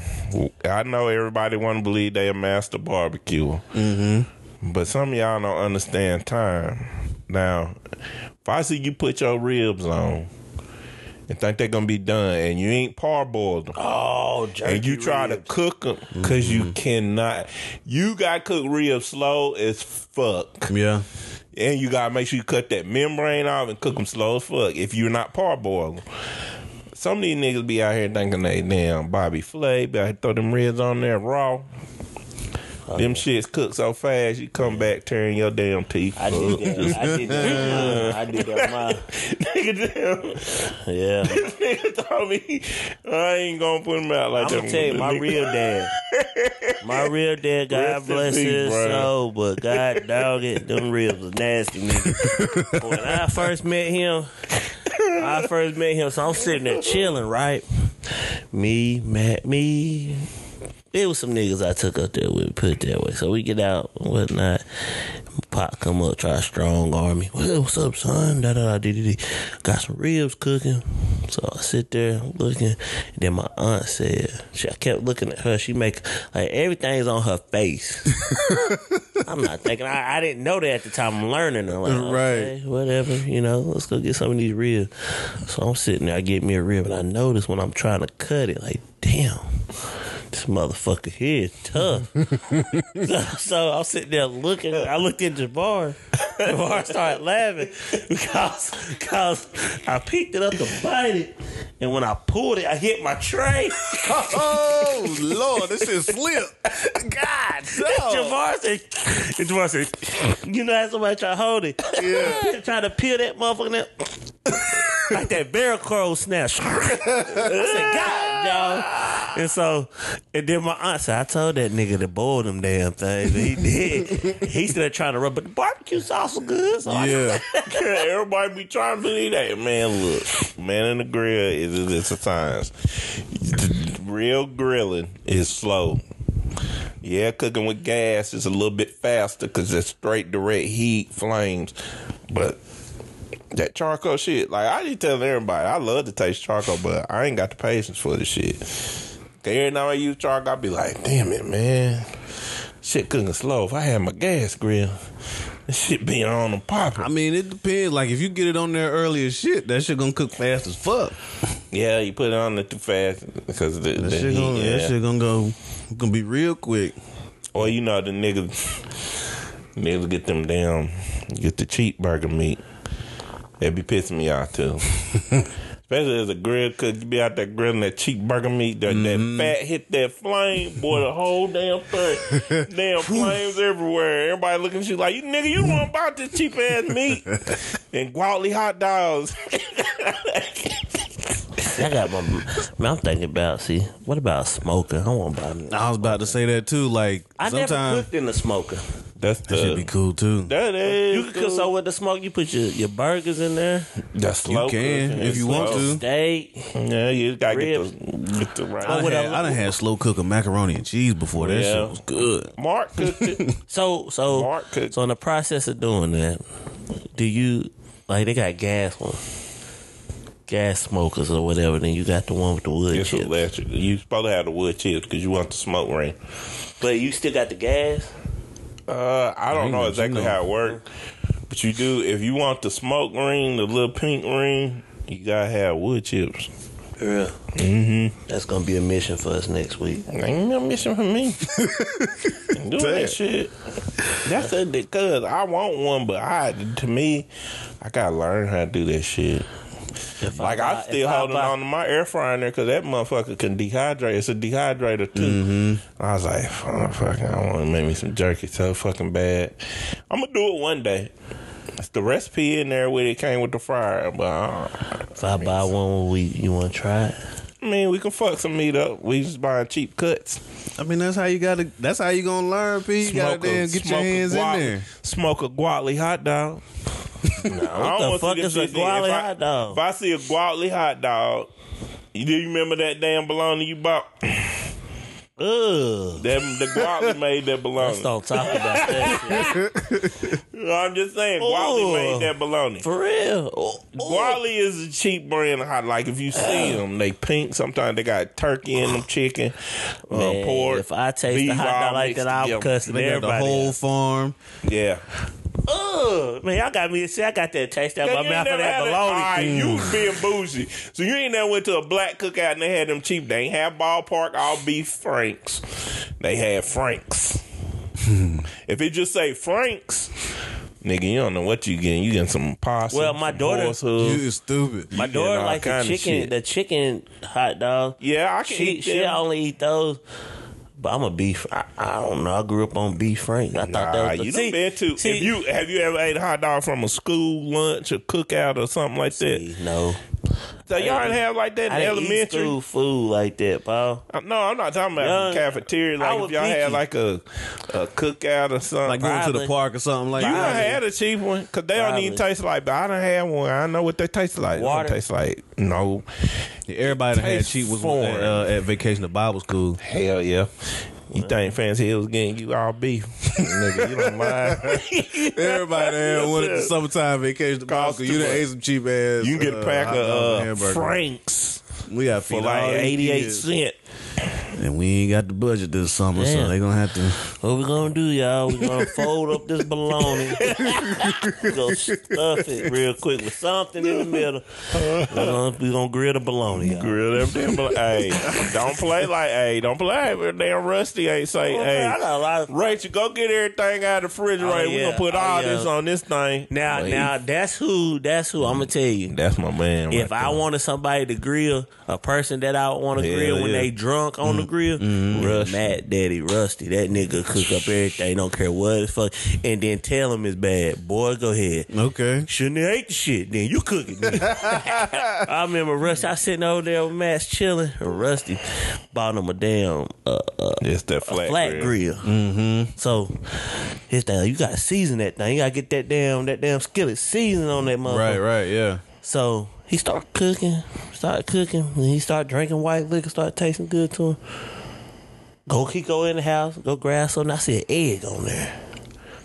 I know everybody want to believe they a master barbecue. Mm-hmm. But some of y'all don't understand time. Now, if I see you put your ribs on and think they're gonna be done, and you ain't parboiled them, Oh, and you try to cook them because you mm-hmm. cannot, you got to cook ribs slow as fuck. Yeah. And you gotta make sure you cut that membrane off and cook them slow as fuck if you're not parboiling. Some of these niggas be out here thinking they damn Bobby Flay, be out here throw them ribs on there raw. Uh-huh. them shits cook so fast, you come back tearing your damn teeth. I did that. I did that. I did that. mine. nigga, damn, Yeah. nigga told me I ain't gonna put them out like I'm that. gonna tell you, my real dad, my real dad, God Rest bless peace, his bro. soul, but God dog it, them ribs was nasty, nigga. when I first met him, I first met him, so I'm sitting there chilling, right? Me, Matt, me. It was some niggas I took up there with, put it that way. So we get out and whatnot. Pop come up, try strong army. Well, what's up, son? Da da da dee dee. Got some ribs cooking. So I sit there looking. And then my aunt said, she, I kept looking at her. She make like everything's on her face. [laughs] I'm not thinking. I, I didn't know that at the time. I'm learning. I'm like, Right. okay, whatever. You know, let's go get some of these ribs. So I'm sitting there. I get me a rib, and I notice when I'm trying to cut it, like, damn, this motherfucker here is tough. so, [laughs] so I'm sitting there looking. I looked at Jabbar. Jabbar started laughing because, because I picked it up to bite it, and when I pulled it, I hit my tray. [laughs] Oh Lord, this is slip. God, Javar said, Javar said, you know how somebody try to hold it? Yeah. [laughs] try to peel that motherfucker down. like that barrel crow snap. I said, God, y'all. And so, and then my aunt said, I told that nigga to boil them damn things. And he [laughs] did. He's still trying to rub, but the barbecue sauce was good. So I Yeah. [laughs] Everybody be trying to believe that. Man, look, man in the grill is it's a science. Real grilling is slow. Yeah, cooking with gas is a little bit faster because it's straight direct heat, flames. But that charcoal shit, like I just tell everybody, I love to taste charcoal, but I ain't got the patience for this shit. Every time I use charcoal, I be like, damn it, man. Shit cooking slow. If I had my gas grill, this shit be on and popping. I mean, it depends. Like, if you get it on there early as shit, that shit gonna cook fast as fuck. Yeah, you put it on there too fast because the, That the shit heat, gonna, yeah. that shit gonna go, gonna be real quick. Or you know the niggas, niggas get them damn, get the cheap burger meat. That be pissing me off too. [laughs] Especially as a grill cook, you be out there grilling that cheap burger meat. That, that mm-hmm. fat hit that flame, boy, the whole damn thing. [laughs] damn flames everywhere. Everybody looking at you like, you nigga, you want about this cheap ass meat [laughs] and Gwaltney hot dogs. [laughs] I got my. Man, I'm thinking about. See, what about smoker? I want to buy me. I was about to say that too. Like, I never sometimes cooked in the smoker. That's the that should be cool too. that is You can cook so with the smoke. You put your, your burgers in there, That's slow You can, cooking. if you want slow. to. steak. Yeah, you just gotta Ribs. get the get the I right. done, would had, I- I done had slow cooking macaroni and cheese before. That Yeah. shit was good. Mark cooked it. [laughs] So so Mark cooked. so in the process of doing that, do you like they got gas one, gas smokers or whatever? Then you got the one with the wood It's chips, electric. You supposed to have the wood chips because you want the smoke ring. but you still got the gas. Uh, I don't know no exactly Gino. how it works, but you do. If you want the smoke ring, the little pink ring, you gotta have wood chips. Yeah, mm-hmm. that's gonna be a mission for us next week. Ain't no mission for me. [laughs] do that shit. That's a because I want one, but I to me, I gotta learn how to do that shit. If Like I I'm still holding buy- on to my air fryer there because that motherfucker can dehydrate. It's a dehydrator too. I was like, oh, fuck, I want to make me some jerky so fucking bad. I'm gonna do it one day. It's the recipe in there where it came with the fryer, but uh, If I buy one, we you want to try it? I mean, we can fuck some meat up. We just buying cheap cuts. I mean, that's how you gotta. That's how you gonna learn, P. You gotta damn get your smoke a hands in there. Smoke a Gwaltney hot dog. I don't What the fuck this is a shit. Gwaltney hot dog? If I see a Gwaltney hot dog, you do you remember that damn bologna you bought? Ugh. That the Gwaltney made that Let's bologna. don't talk about that shit. I'm just saying, Gwaltney Ooh. made that bologna. For real. Oh. Is a cheap brand of hot. Like if you see them, they pink. Sometimes they got turkey in them, chicken, uh, Man, pork. if I taste beef the hot dog like that, I'm together. cussing They got the whole out. farm. Yeah. Ugh, man, y'all got me. See, I got that taste out Yeah, my mouth ain't of that had it. bologna. All right, you was being bougie. So you ain't never went to a black cookout and they had them cheap. They ain't have ballpark all beef franks. They had franks. Hmm. if it just say franks, nigga, you don't know what you getting. You getting some pasta. Well, my some daughter- horse hooves. You stupid. My You daughter like the chicken, the chicken hot dog. Yeah, I can She eat she only eat those. But I'm a beef. I, I don't know. I grew up on beef frank. I thought Nah, that was the, you see, been to. see, if you have you ever ate a hot dog from a school lunch or cookout or something like that? no. So y'all didn't have like that I didn't eat elementary. school food like that, Paul. Uh, No, I'm not talking about Young- cafeteria. I Like was if y'all had picky. like a a cookout or something. Like going to the Probably. park or something like you done that. had a cheap one because they don't even Probably. taste like. But I done had one. I know what they taste like. They don't Water. taste like no. Everybody that had tastes cheap was foreign. at, uh, at vacation to Bible school. Hell yeah. You think Fancy Hill was getting you all beef? [laughs] Nigga, you don't mind. [laughs] Everybody there wanted the summertime vacation to Cost Boston. You done too ate some cheap ass. You can get a uh, pack hot of uh. Franks We got for like eighty eight cent. And we ain't got the budget this summer, so they gonna have to. What we gonna do, y'all? We gonna fold up this bologna, [laughs] go stuff it real quick with something in the middle. We gonna, we gonna grill the bologna, y'all. Grill them damn. bol- hey, don't play like. Hey, don't play with damn Rusty. Ain't say. Oh, hey, man, I got a lot of Rachel, go get everything out of the refrigerator. Oh, We gonna put Oh, all yeah. this on this thing. Now, Wait. now that's who. That's who. I'm gonna tell you. that's my man. If right I there. wanted somebody to grill, a person that I want to Hell grill when yeah. they drunk on the grill, Rusty. Matt Daddy Rusty, that nigga cook up everything, don't care what the fuck, and then tell him it's bad. Boy, go ahead. Okay. Shouldn't have ate the shit. Then you cook it. Then. [laughs] I remember Rusty. I sitting over there with Matt chilling. and Rusty bought him a damn uh, uh, it's that flat, flat grill. Mm-hmm. So his thing, you got to season that thing. You got to get that damn that damn skillet season on that motherfucker. Right. Right. Yeah. So he started cooking, started cooking, and he started drinking white liquor, started tasting good to him. Go he go in the house, go grab something. I see an egg on there.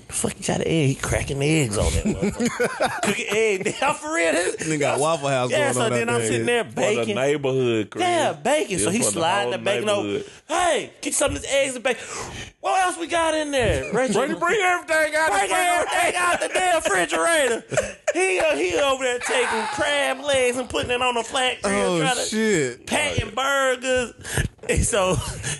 The fuck you got an egg? He cracking eggs on that motherfucker. [laughs] Cooking egg. [laughs] I'm for real. This- Nigga got Waffle House yeah, going so on. then out I'm there. sitting there For the baking. neighborhood, Chris. Yeah, bacon. So It's he the sliding the bacon over. Hey, get some of this eggs and bacon. What else we got in there? [laughs] Rachel, Bring, bring everything out. Bring the everything out the damn refrigerator. [laughs] he uh, he over there taking crab legs and putting it on a flat grill, Oh shit. patting burgers. [laughs] And so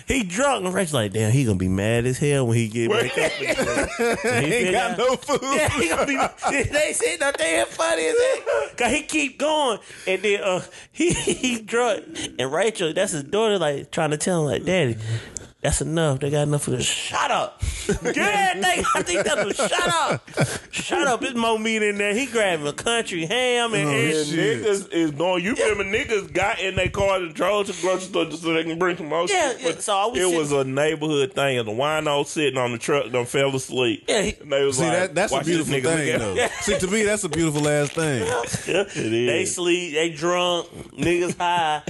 he drunk and Rachel's like, damn, he gonna be mad as hell when he get back up. He Ain't got no food. Yeah, he gonna be. They sitting up there funny as heck. Cause he keep going, and then uh, he he drunk, and Rachel, that's his daughter, like trying to tell him, like, Daddy, that's enough. They got enough for this. Shut up. Get everything. I think that's what. Shut up. Shut up. It's more meat in there. He grabbing a country ham and, Oh, and And niggas is going. You remember niggas got in their car and drove to the grocery store just so they can bring some more Yeah, shit? yeah, so I was it sitting- was a neighborhood thing. And the wino sitting on the truck done fell asleep. Yeah, he- and they was See like, that that's a "Watch beautiful thing though. at-" [laughs] See to me that's a beautiful ass thing. Yeah. is. They sleep, they drunk, niggas high.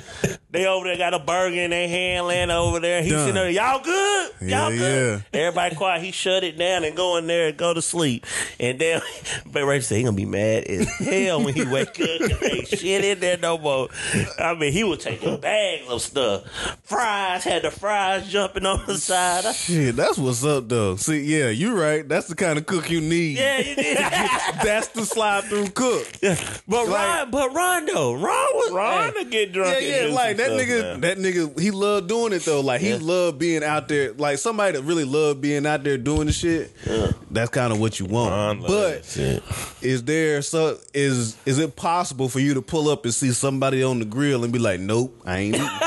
They over there got a burger in their hand laying over there. He Done. sitting there, y'all good? Y'all Yeah, good? Everybody quiet. He shut it down and go in there and go to sleep. And then, [laughs] but Rachel said he gonna be mad as hell when he wake up ain't shit in there no more. I mean, he was taking bags of stuff. Fries, had the fries jumping on the side. Shit, that's what's up though. See, yeah, you right. That's the kind of cook you need. yeah, you did. [laughs] [laughs] That's the slide through cook. but Like- Ron, but Ron though, Ron was Ron to get drunk. Yeah, yeah, like that nigga. now. That nigga, he loved doing it though. Like he Yeah. loved being out there. Like somebody that really love being out there doing the shit. That's kind of what you want. But is there so is is it possible for you to pull up and see somebody on the grill and be like, nope, I ain't eating. [laughs]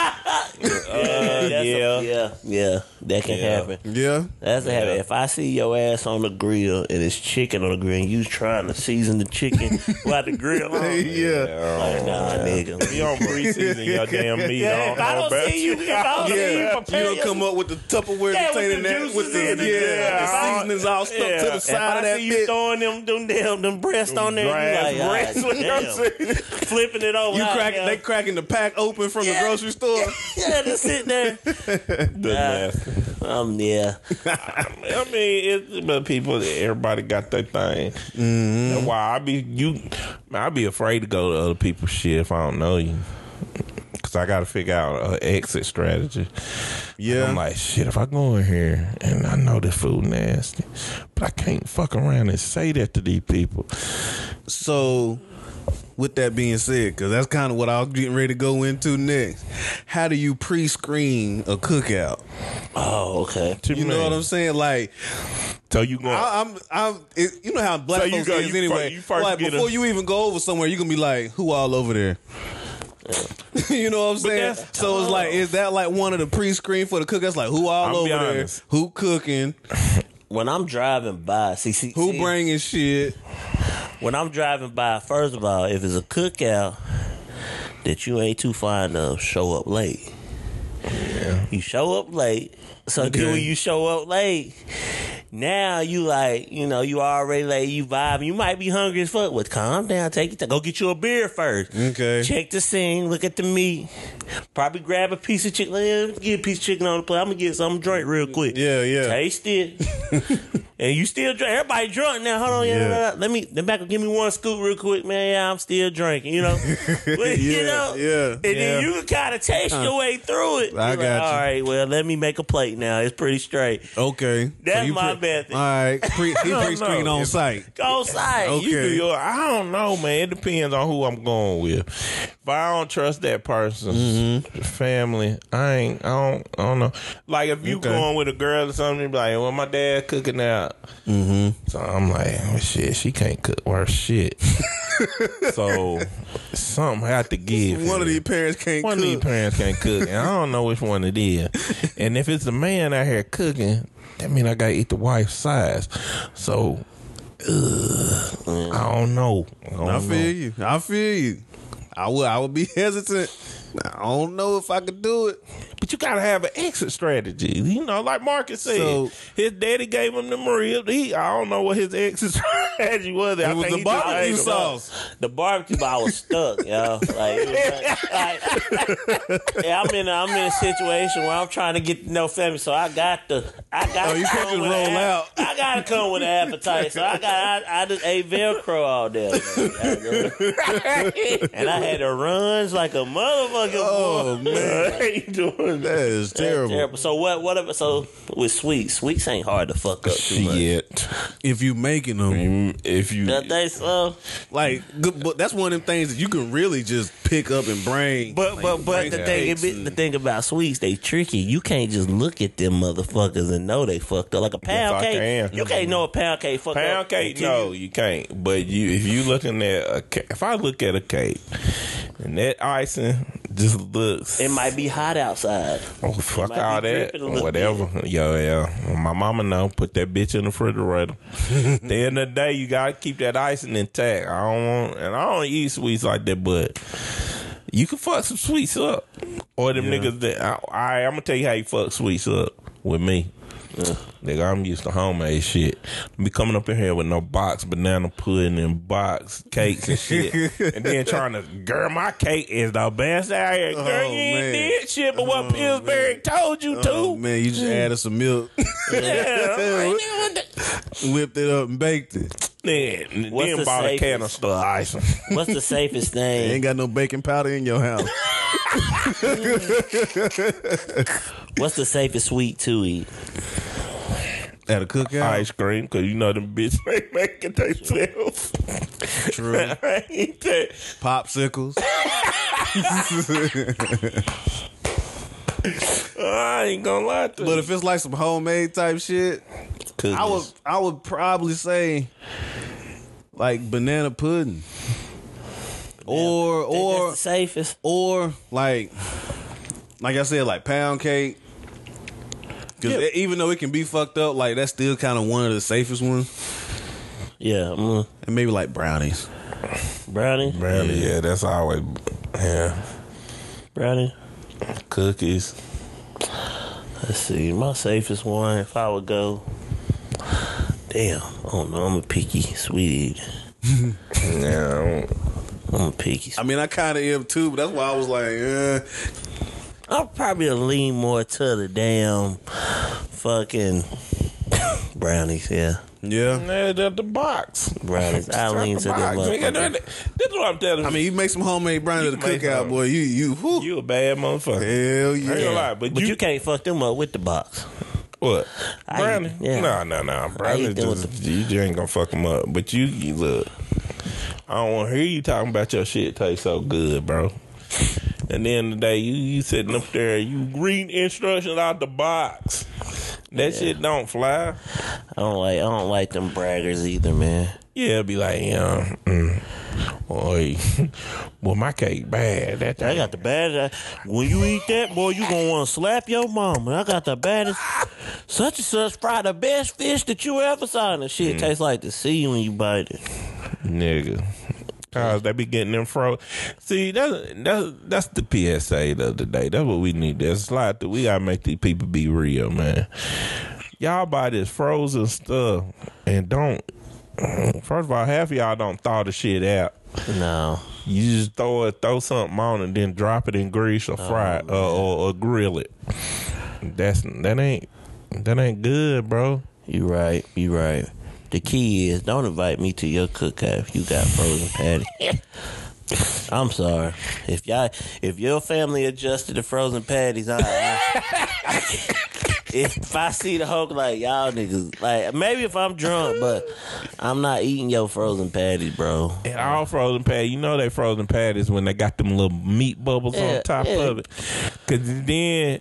That's a- [laughs] uh, yeah. yeah, yeah, that can Yeah. happen. yeah. That's a habit. If I see your ass on the grill and it's chicken on the grill and you trying to season the chicken [laughs] while the grill on, Yeah. like nah, nigga. You don't preseason your damn meat. Yeah, if I don't know see you, if I don't see you Yeah, you don't come up with the Tupperware Yeah, with containing the that with the in it. yeah, Yeah. the seasonings all stuck Yeah. to the If side If I of that see you bit. throwing them, them damn, them breasts on there, you Dry like, breasts "Ah, with damn." no flipping it over. You cracking, they cracking the pack open from the grocery store. [laughs] yeah, just sitting there. [laughs] The nasty. [laughs] Um, yeah, I mean, it, but people, everybody got their thing. Mm-hmm. That's why I be you. I be afraid to go to other people's shit if I don't know you. Cause I got to figure out an exit strategy. Yeah. I'm like, shit. If I go in here and I know this food nasty, but I can't fuck around and say that to these people. So, with that being said, because that's kind of what I was getting ready to go into next. How do you pre-screen a cookout? Oh, okay. You know what I'm saying? Like, So you going? I, I'm, I'm. It, you know how black So you folks go- is you anyway. fir- you first like get a- before you even go over somewhere, you're gonna be like, "Who all over there?" [laughs] you know what I'm saying? So it's like, is that like one of the pre-screen for the cookouts? Like, who all I'll over there? Who cooking? [laughs] When I'm driving by, see, see, Who see, bringing shit? When I'm driving by, first of all, if it's a cookout that you ain't too fond of, show up late. You show up late. So Okay. then when you show up late, Now you like, you know, you already like you vibe. You might be hungry as fuck. Well, calm down. Take it. Go get you a beer first. Okay. Check the scene. Look at the meat. Probably grab a piece of chicken. Get a piece of chicken on the plate. I'm gonna get some drink real quick. Yeah, yeah. Taste it. [laughs] and you still drink. Everybody drunk now. Hold on. Yeah. Yeah. yeah. Let me. Then back. Give me one scoop real quick, man. Yeah, I'm still drinking. You know. [laughs] But, you know. yeah, And then you can kind of taste your way through it. I You're got you. All right. Well, let me make a plate now. It's pretty straight. Okay. That's you my pre- method. All right. Pre- [laughs] he No, pre screen on site. Go site. Okay. You do your, I don't know, man. It depends on who I'm going with. If I don't trust that person's Mm-hmm. family, I ain't. I don't. I don't know. Like if you Okay. going with a girl or something, you be like, "Well, my dad cooking out." Mm-hmm. So I'm like, well, "Shit, she can't cook worse shit." [laughs] so something had to give. One of these parents can't One cook. of these parents can't cook, and I don't know which one it is. [laughs] And if it's a man out here cooking, that mean I gotta eat the wife's size. So, ugh, I don't know. I, don't I know. feel you. I feel you. I would. I would be [laughs] hesitant. I don't know if I could do it. But you gotta have an exit strategy. You know, like Marcus said, So- his daddy gave him the Maria. He, I don't know what his exit [laughs] strategy was. I It was the barbecue ate them. sauce. The barbecue, but I was stuck, yo. Like, like, [laughs] like- yeah, I'm in, a, I'm in a situation where I'm trying to get to know family, so I got the, I got. Oh, you to can't come just with an roll app- out. I gotta come with an appetite, so I got, I, I just ate Velcro all day, [laughs] and I had to runs like a motherfucker. Oh, boy. man. [laughs] How you doing That is That's terrible. So what? Whatever. So with sweets, sweets ain't hard to fuck up too much. Shit. If you making them, Mm, If you That they so. like, good, but that's one of them things that you can really just pick up and bring. But like, but but the thing it be- and- the thing about sweets, they tricky. You can't just look at them motherfuckers and know they fucked up. Like a pound I cake, can. you can't know a pound cake fucked up. Pound cake, no, you- you can't. But you, if you looking at a if I look at a cake and that icing just looks, It might be hot outside. oh fuck all that, whatever. Yo, yeah, my mama know. Put that bitch in the refrigerator. the end of the day, you gotta keep that icing intact. I don't want, and I don't eat sweets like that, but. You can fuck some sweets up, or them niggas that I, I I'm gonna tell you how you fuck sweets up with me. Nigga, I'm used to homemade shit. Be coming up in here with no box banana pudding and box cakes and shit, [laughs] and then trying to girl my cake is the best out here. Oh, girl, Oh, you ain't did shit, but what Oh, Pillsbury told you Oh to. man, you just added some milk, [laughs] Yeah, I'm like, [laughs] nigga, whipped it up and baked it. Then, What's then the bought a safest? canister of icing. What's the safest thing? Ain't got no baking powder in your house. [laughs] What's the safest sweet to eat? At a cookout. Ice cream, because you know them bitch [laughs] ain't making themselves. True. [laughs] I ain't that. Popsicles. I ain't gonna lie to you. But if it's like some homemade type shit, I would I would probably say like banana pudding. Or or that's the safest. or like like I said, like pound cake. Because Yeah. even though it can be fucked up, like that's still kind of one of the safest ones. Yeah, mm, And maybe like brownies. brownie, Brownie, yeah, that's always yeah. brownie. Cookies. Let's see. My safest one, if I would go. Damn, I don't know. I'm a picky sweet eater. [laughs] Yeah, I'm picky. I mean, I kind of am too, but that's why I was like, eh. I'll probably lean more to the damn fucking [coughs] brownies. Yeah, yeah. yeah, the, the box. brownies. I [laughs] lean to the box. Nigga, This is what I'm telling you. I mean, you make some homemade brownies You at a can make cookout, some. boy. You you whew, you a bad motherfucker. hell I ain't gonna yeah. lie, but, But you, you, can't fuck them up with the box. what? I Brownie? eat- yeah. No, no, no. Brownie eat them with you just ain't gonna fuck them up. But you, you look. I don't want to hear you talking about your shit taste so good, bro. And then the day you you sitting up there, you reading instructions out the box. That shit don't fly. I don't like. I don't like them braggers either, man. Yeah, be like, yeah, mm, boy, [laughs] well, my cake bad. That I got the baddest. When you eat that, boy, you gonna want to slap your mama. I got the baddest. Such and such fry the best fish that you ever saw. And the shit tastes like the sea when you bite it. Nigga. Cause they be getting them fro. See, that's that's that's the PSA of the day. That's what we need. That's slide through. We gotta make these people be real, man. y'all buy this frozen stuff and don't. First of all, half of y'all don't thaw the shit out. No. You just throw it, throw something on, and then drop it in grease or fry it oh, or, or, or grill it. That's that ain't that ain't good, bro. You right. You right. The key is don't invite me to your cookout if you got frozen patty. [laughs] I'm sorry. If y'all, if your family adjusted to frozen patties, I, I, if I see the Hulk like y'all niggas, like maybe if I'm drunk, but I'm not eating your frozen patties, bro. And all frozen patties, you know they frozen patties when they got them little meat bubbles Yeah, on top yeah. of it. Cause then,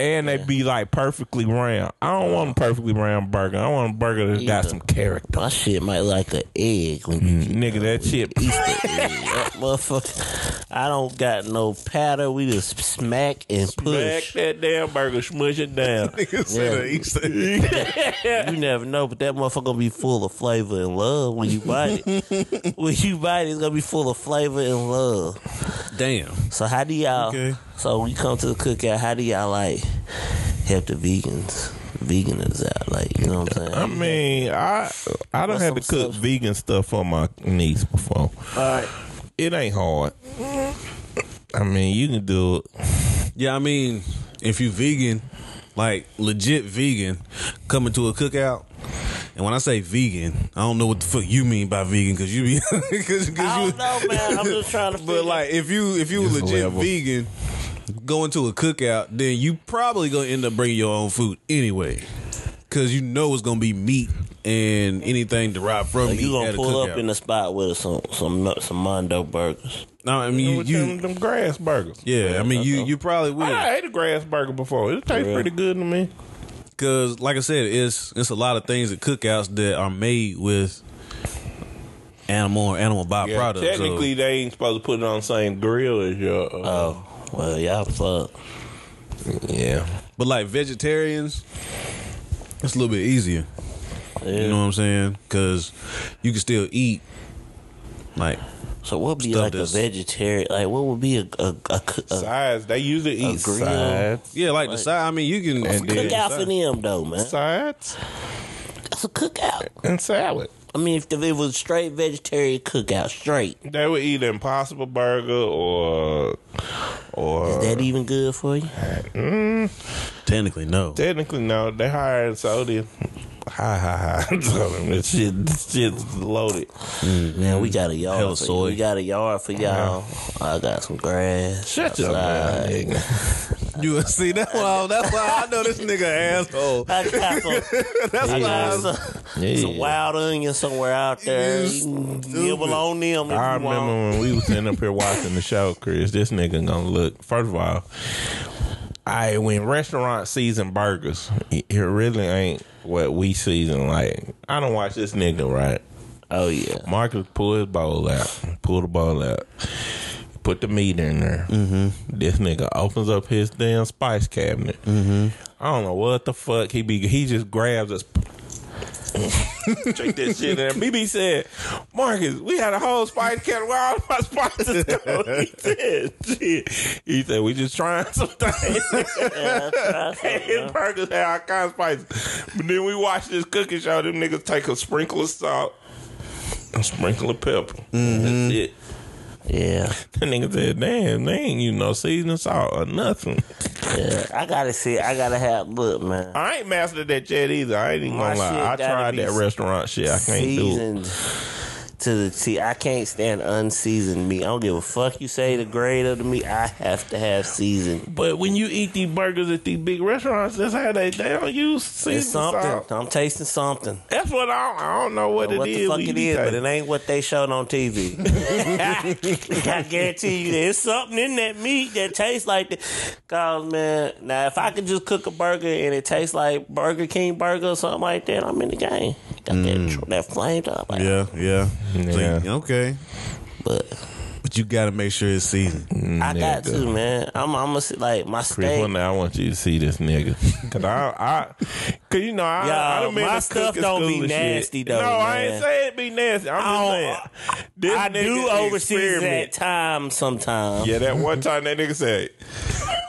and they be like perfectly round. I don't want a perfectly round burger. I want a burger that's got some character. My shit might like an egg when you mm. Nigga, that shit. Easter egg. That [laughs] motherfucker. I don't got no patter. We just smack and Smack push. that damn burger, smush it down. [laughs] Nigga said Yeah. Easter [laughs] egg. You never know, but that motherfucker gonna be full of flavor and love when you bite it. when you bite it, it's gonna be full of flavor and love. Damn. So how do y'all? Okay. So when you come to the cookout, how do y'all like help the vegans, veganers out? Like you know what I'm saying? I mean, I I don't have to cook stuff? vegan stuff for my niece before. All right. It ain't hard. I mean, you can do it. Yeah, I mean, if you vegan, like legit vegan, coming to a cookout, and when I say vegan, I don't know what the fuck you mean by vegan because you be [laughs] because I you. don't know, man. I'm just trying to. [laughs] But like, if you if you Just legit level. vegan, going to a cookout, then you probably gonna end up bringing your own food anyway, because you know it's gonna be meat and anything derived from So meat. you gonna at a pull cookout. up in the spot with some some some Mondo burgers. No, I mean With you. them, them grass burgers. yeah, I mean you. You probably will. I ate a grass burger before. It tastes Yeah. pretty good to me. Cause like I said, it's it's a lot of things at cookouts that are made with animal or animal byproducts. so- technically, they ain't supposed to put it on the same grill as your. Uh, Oh well, y'all fuck. yeah. but like vegetarians, it's a little bit easier. You know what I'm saying? Cause you can still eat like So what would be Stuff like a vegetarian? Like what would be a a, a, a, Sides. They usually eat grill. sides. yeah, like the side. I mean, you can a And then- cookout for them though, man? Sides That's a cookout. and salad. I mean, if it was a straight vegetarian cookout, straight, They would eat an Impossible Burger or or is that even good for you? Mm. Technically, no. technically no. They hired sodium. Hi hi hi. this shit, this shit's loaded. Mm, man, we got a yard. Hella For soy. We got a yard for y'all. I got some grass. Shut up, man, nigga. [laughs] You see that's why that's why I know this nigga asshole. I got some, [laughs] That's I why. some, Yeah. some wild onion somewhere out there. You You can stupid. nibble on them I you want. remember when we was sitting up here watching the show, Chris. This nigga gonna look. First of all, I when restaurant season burgers, it really ain't what we season. Like I don't watch this nigga right. Oh yeah. Marcus pull his bowl out, pull the bowl out, put the meat in there. Mm-hmm. This nigga opens up his damn spice cabinet. Mm-hmm. I don't know what the fuck he be. He just grabs us. [laughs] Check that shit in. BB said, Marcus, we had a whole spice cabinet. Where all my spices go? [laughs] He said, shit. He said, we just trying [laughs] some things. His burgers had all kinds of spices. But then we watch this cooking show. Them niggas take a sprinkle of salt, a sprinkle of pepper. Mm-hmm. That's it. Yeah. [laughs] The nigga said, damn, they ain't you no seasoning salt or nothing. Yeah. I gotta see. I gotta have look, man. I ain't mastered that yet either. I ain't even My gonna lie. I tried that restaurant shit. I can't do it. To the T. I can't stand unseasoned meat. I don't give a fuck you say the grade of the meat. I have to have seasoned. But when you eat these burgers at these big restaurants, that's how they they don't use seasoning It's something. salt. I'm tasting something. That's what I don't, I don't know what, what it the is. fuck we it be is, but it ain't what they showed on TV. [laughs] I guarantee you, there's something in that meat that tastes like that. Cause man, now if I could just cook a burger and it tastes like Burger King burger or something like that, I'm in the game. Got that mm. that flamed up, like, yeah, yeah. Yeah. See, okay, but but you got to make sure it's seasoned. Mm, I got to man. I'm, I'm gonna like my Chris, steak. one day I want you to see this nigga. [laughs] Cause I, I, cause you know, I, Yo, I done been my to stuff cooking don't be school and shit. nasty, though, No, I man. ain't say it be nasty. I'm I just oh, saying. This I nigga do overseas experiment. at times sometimes. Yeah, that one time that nigga said.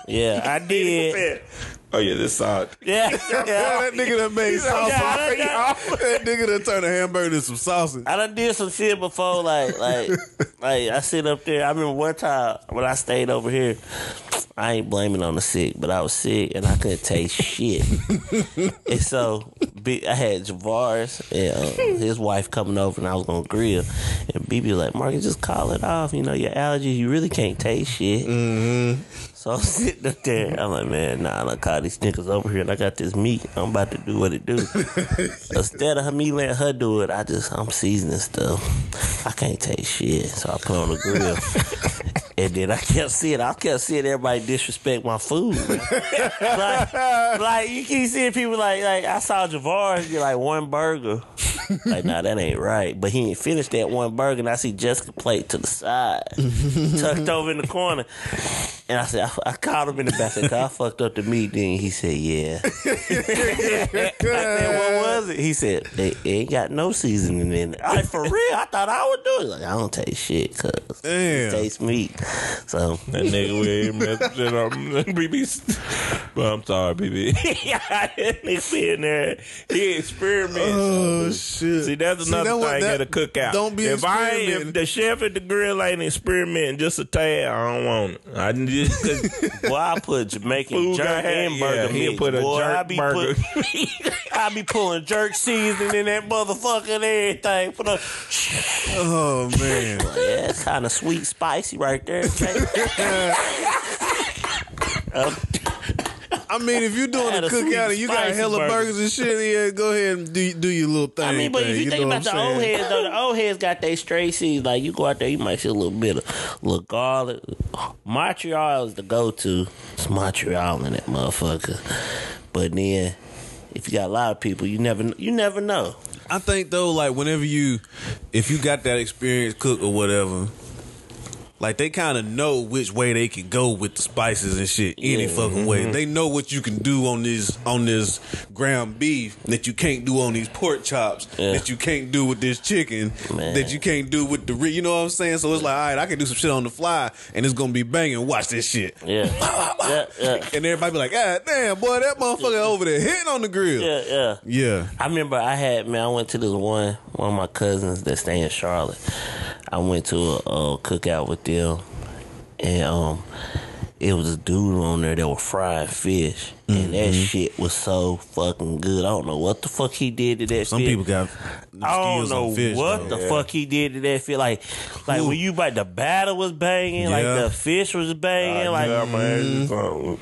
Yeah, I [laughs] did. Oh yeah, this salt. [laughs] Yeah, [laughs] yeah. that nigga that made sausage. Yeah, [laughs] yeah. that nigga that turned a hamburger into some sausage. I done did some shit before, like like like I sit up there. I remember one time when I stayed over here. I ain't blaming on the sick, but I was sick and I couldn't taste shit. and so I had Javaris and uh, his wife coming over, and I was gonna grill. And BB was like, "Marcus, just call it off. You know your allergies. You really can't taste shit." So I'm [laughs] sitting up there. I'm like, man, nah, I caught these niggas over here, and I got this meat. I'm about to do what it do. [laughs] Instead of me letting her do it, I just I'm seasoning stuff. I can't taste shit, so I put on the grill. [laughs] And then I kept seeing, I kept seeing everybody disrespect my food. like, like you keep seeing people like, like I saw Javar get like one burger. Like, nah, that ain't right. But he ain't finished that one burger, and I see Jessica plate to the side, tucked over in the corner. And I said, I, I called him in the back. I said, I fucked up the meat. Then he said, Yeah. [laughs] I said, What was it? He said, It it ain't got no seasoning in it. I like, for real? I thought I would do it. Like, I don't taste shit, cause Damn. it tastes meat. So That nigga with messed [laughs] it up. [laughs] BB. But I'm sorry, BB. yeah, [laughs] that nigga be in there. He experiments. Oh shit! See, that's See, another that thing that- at a cookout. Don't be if I if the chef at the grill ain't experimenting just a tad, I don't want it. I just cause boy, I put Jamaican Food jerk and burger yeah, mix. put a boy, jerk I be burger. Put, I be pulling jerk seasoning in that motherfucker and everything. Put a, Oh man! yeah, it's kind of sweet, spicy right there. I mean, if you're doing a cookout and you got hella burger. burgers and shit, yeah, go ahead and do do your little thing. I mean, but thing, if you, think about the I'm old heads, though, the old heads got their straight seeds. Like you go out there, you might see a little bit of little garlic. Montreal is the go-to. It's Montreal in that motherfucker. But then, if you got a lot of people, you never you never know. I think though, like whenever you, if you got that experience cook or whatever, like they kind of know which way they can go with the spices and shit. Any Yeah. fucking mm-hmm. way, they know what you can do on this on this ground beef that you can't do on these pork chops Yeah. that you can't do with this chicken Man. that you can't do with the you know what I'm saying. So it's like, all right, I can do some shit on the fly and it's gonna be banging. Watch this shit. Yeah, [laughs] yeah, yeah, And everybody be like, God damn, boy, that motherfucker over there hitting on the grill. yeah, yeah. Yeah. I remember I had man. I went to this one one of my cousins that stay in Charlotte. I went to a, a cookout with them, and um, it was a dude on there that was frying fish, and that Mm-hmm. shit was so fucking good. I don't know what the fuck he did to that. Some fish. people got I don't know fish. what though. the fuck he did to that fish. Like, like when you like the batter was banging, like the fish was banging, like yeah, man. [laughs]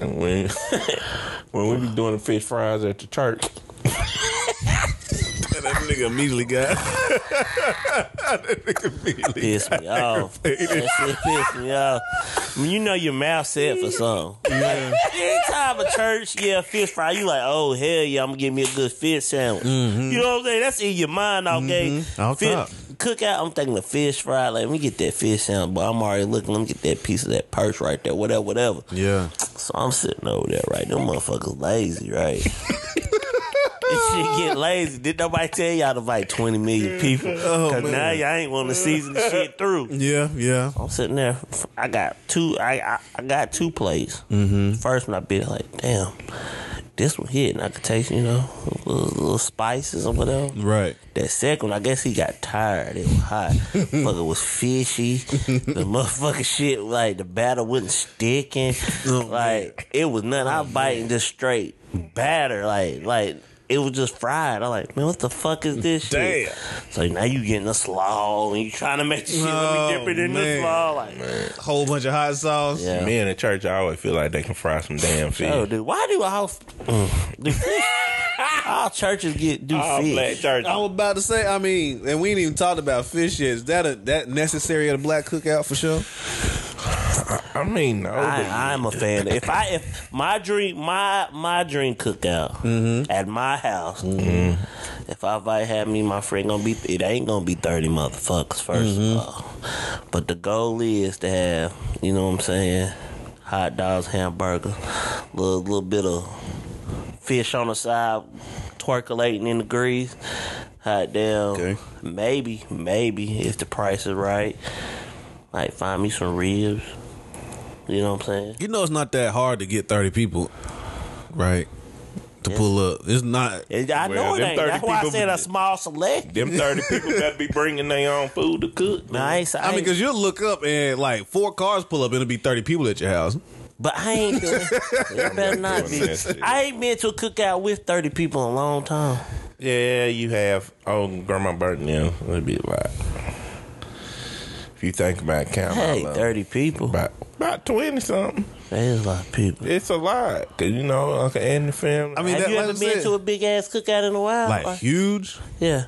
when, [laughs] when we be doing the fish fries at the church, [laughs] that nigga immediately got. [laughs] that nigga immediately. piss me off. That shit piss me off. I mean, you know your mouth set for something. Yeah. Anytime a church, yeah, fish fry, you like, oh hell yeah, I'm gonna give me a good fish sandwich. Mm-hmm. You know what I'm saying? That's in your mind, okay? Off mm-hmm. Fish- top. Cookout, I'm thinking the fish fry. Like, let me get that fish sandwich, but I'm already looking. Let me get that piece of that perch right there, whatever, whatever. Yeah. So I'm sitting over there, right? Them motherfuckers lazy, right? [laughs] [laughs] this shit get [laughs] lazy. Did nobody tell y'all to invite 20 million [laughs] people? Cause now y'all ain't want to season the shit through. Yeah. Yeah. I'm sitting there. I got two. I I, I got two plays. Mm-hmm. First one I bit like, damn, this one hit, and I could taste, you know, little, little spices or whatever. Right. That second, one, I guess he got tired. It was hot. Motherfucker was fishy. The motherfucking shit, like the batter wasn't sticking. like it was nothing. I biting just straight batter. Like like it was just fried. I'm like, man, what the fuck is this shit? Damn. So now you getting a slaw and you trying to make the shit. Let me oh, dip it in Oh, the slaw. Like, Whole bunch of hot sauce. Yeah. me in the church, I always feel like they can fry some damn fish. oh, dude, why do all do fish? [laughs] all churches get do All fish? black church. I was about to say. I mean, and we ain't even talked about fish yet. Is that a that necessary at a black cookout for sure? I mean, no. I, I'm a fan. If I if my dream my my dream cookout mm-hmm. at my house, mm-hmm. if I invite have me my friend gonna be it ain't gonna be thirty motherfuckers 1st of mm-hmm. all. But the goal is to have you know what I'm saying, hot dogs, hamburger, little little bit of fish on the side, twerculating in the grease. Hot damn. Okay. Maybe, maybe if the price is right, like find me some ribs. You know what I'm saying? You know, it's not that hard to get thirty people, right? To pull up, it's not. And I Well, know it them ain't. 30 That's why I said a small select. Them thirty people better be bringing their own food to cook. Nah, I ain't. say- I mean, because you'll look up and like four cars pull up, and it'll be thirty people at your house. But I ain't doing. it [laughs] better not be. shit. I ain't been to a cookout with thirty people in a long time. Yeah, you have. Oh, Grandma Burton, yeah, it'd be a lot. You think about counting, Hey, all of them, thirty people. about about twenty something. That is a lot of people. It's a lot, cause you know Uncle and the family. I mean, Have that, you like ever been said, to a big ass cookout in a while? like Or- huge. yeah.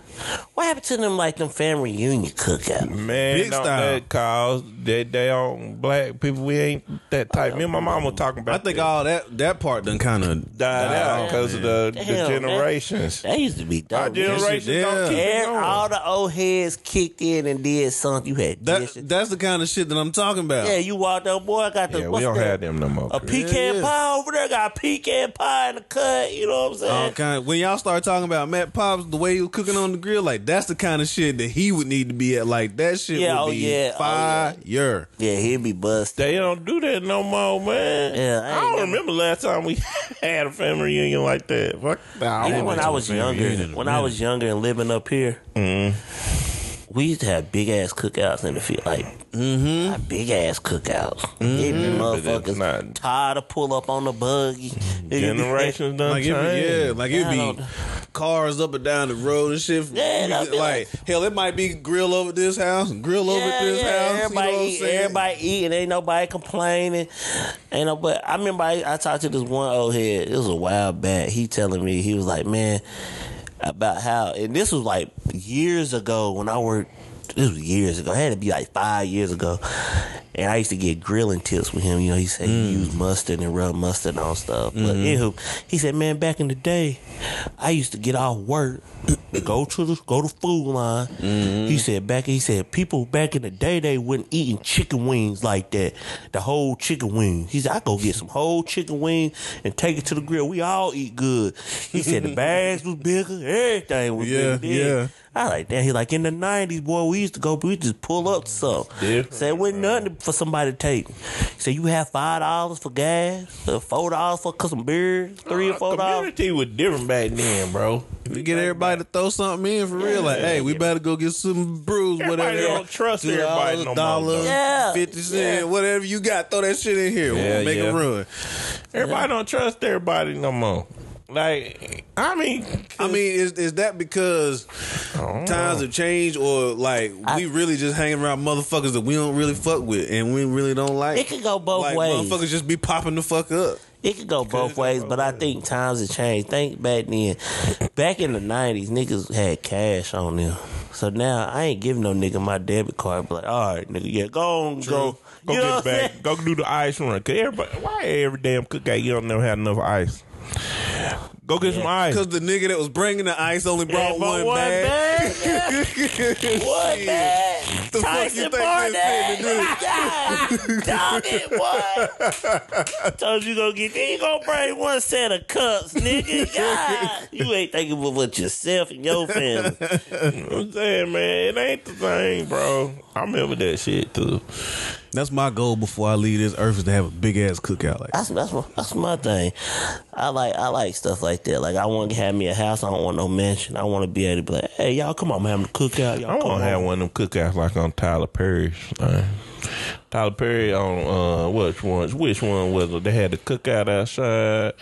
What happened to them like them family reunion cookouts? Man, Big don't style. that cause that they on black people. We ain't that type. Me and my mom were talking about. I think that. all that that part done kind of died out because of the, the Hell, generations. That used to be Our dope. generation Yeah. don't keep it Every, going. all the old heads kicked in and did something. You had that. dishes. That's the kind of shit that I'm talking about. yeah, you walked up, boy. I got the Yeah, we what's don't that? have them no more. A pecan yeah. pie over there. Got a pecan pie in the cut. You know what I'm saying? All kind. When y'all start talking about Matt Pops, the way he was cooking on the grill, like that's the kind of shit that he would need to be at. Like that shit Yeah, would oh, be yeah, oh, fire. Yeah, he'd be busted. They don't do that no more, man. Yeah, I I, don't never- remember last time we [laughs] had a family reunion like that. Fuck, nah, Even when I was younger, reunion in a when I was younger and living up here, mm-hmm. We used to have big ass cookouts in the field, like mm-hmm. big ass cookouts. Mm-hmm. But that's motherfuckers not- tired to pull up on the buggy. generations done Like it, changed. yeah, like it'd be cars up and down the road and shit. Yeah, We that'd could- be like, like- hell, it might be grill over this house, grill over at this house. Everybody, you know what I'm eat, everybody eating, ain't nobody complaining. Ain't no, but I remember I, I talked to this one old head. It was a while back. He telling me he was like, man, about how, and this was like years ago when I worked. This was years ago. It had to be like five years ago. And I used to get grilling tips with him. You know, he said he mm. used mustard and rub mustard on stuff. But mm-hmm. anywho, he said, man, back in the day, I used to get off work, go to the go to food line. Mm-hmm. He said back he said people back in the day they wasn't eating chicken wings like that. The whole chicken wing. He said I go get some whole chicken wing and take it to the grill. We all eat good. He said the bags was bigger, everything was Yeah, bigger. yeah. I like that. He like in the nineties, boy. We used to go. We just pull up to something. Different, Say it wasn't nothing for somebody to take. Say you have five dollars for gas, uh, four dollars for some beer, three or four dollars. Community was different back then, bro. We get everybody to throw something in for real. Like, hey, we better go get some brews, whatever. Everybody whatever. don't trust everybody no more, dollar, though. Yeah. fifty cent, whatever you got. Throw that shit in here. Yeah, We'll make yeah. a run. Everybody don't trust everybody no more. Like, I mean, I mean, is is that because oh. times have changed, or like we really just hanging around motherfuckers that we don't really fuck with and we really don't like? It could go both like, ways. Motherfuckers just be popping the fuck up. It could go both ways, but I think times have changed. Think back then, back in the nineties, niggas had cash on them. So now I ain't giving no nigga my debit card. But like, all right, nigga, yeah, go on, go, go you get back, saying? go do the ice run. Cause everybody, why every damn cookout you don't never have enough ice? Go get some ice. Because the nigga that was bringing the ice only brought Yeah, one, one bag. bag, [laughs] What bag? [laughs] The fuck you Tyson think this Barnett. God, dog it, boy. Told you gonna get there. You gonna bring one set of cups, nigga. [laughs] God, you ain't thinking about yourself and your family. [laughs] I'm saying, man, it ain't the same, bro. I remember that shit too. That's my goal before I leave this earth is to have a big ass cookout. Like, That's that's my, that's my thing. I like I like stuff like that. Like I want to have me a house. I don't want no mansion. I want to be able to be like, hey y'all, come on, man, I'm having a cookout. Y'all I come want to have one of them cookouts like on Tyler Perry's. Uh, Tyler Perry on uh, which ones? Which one was it? They had the cookout outside.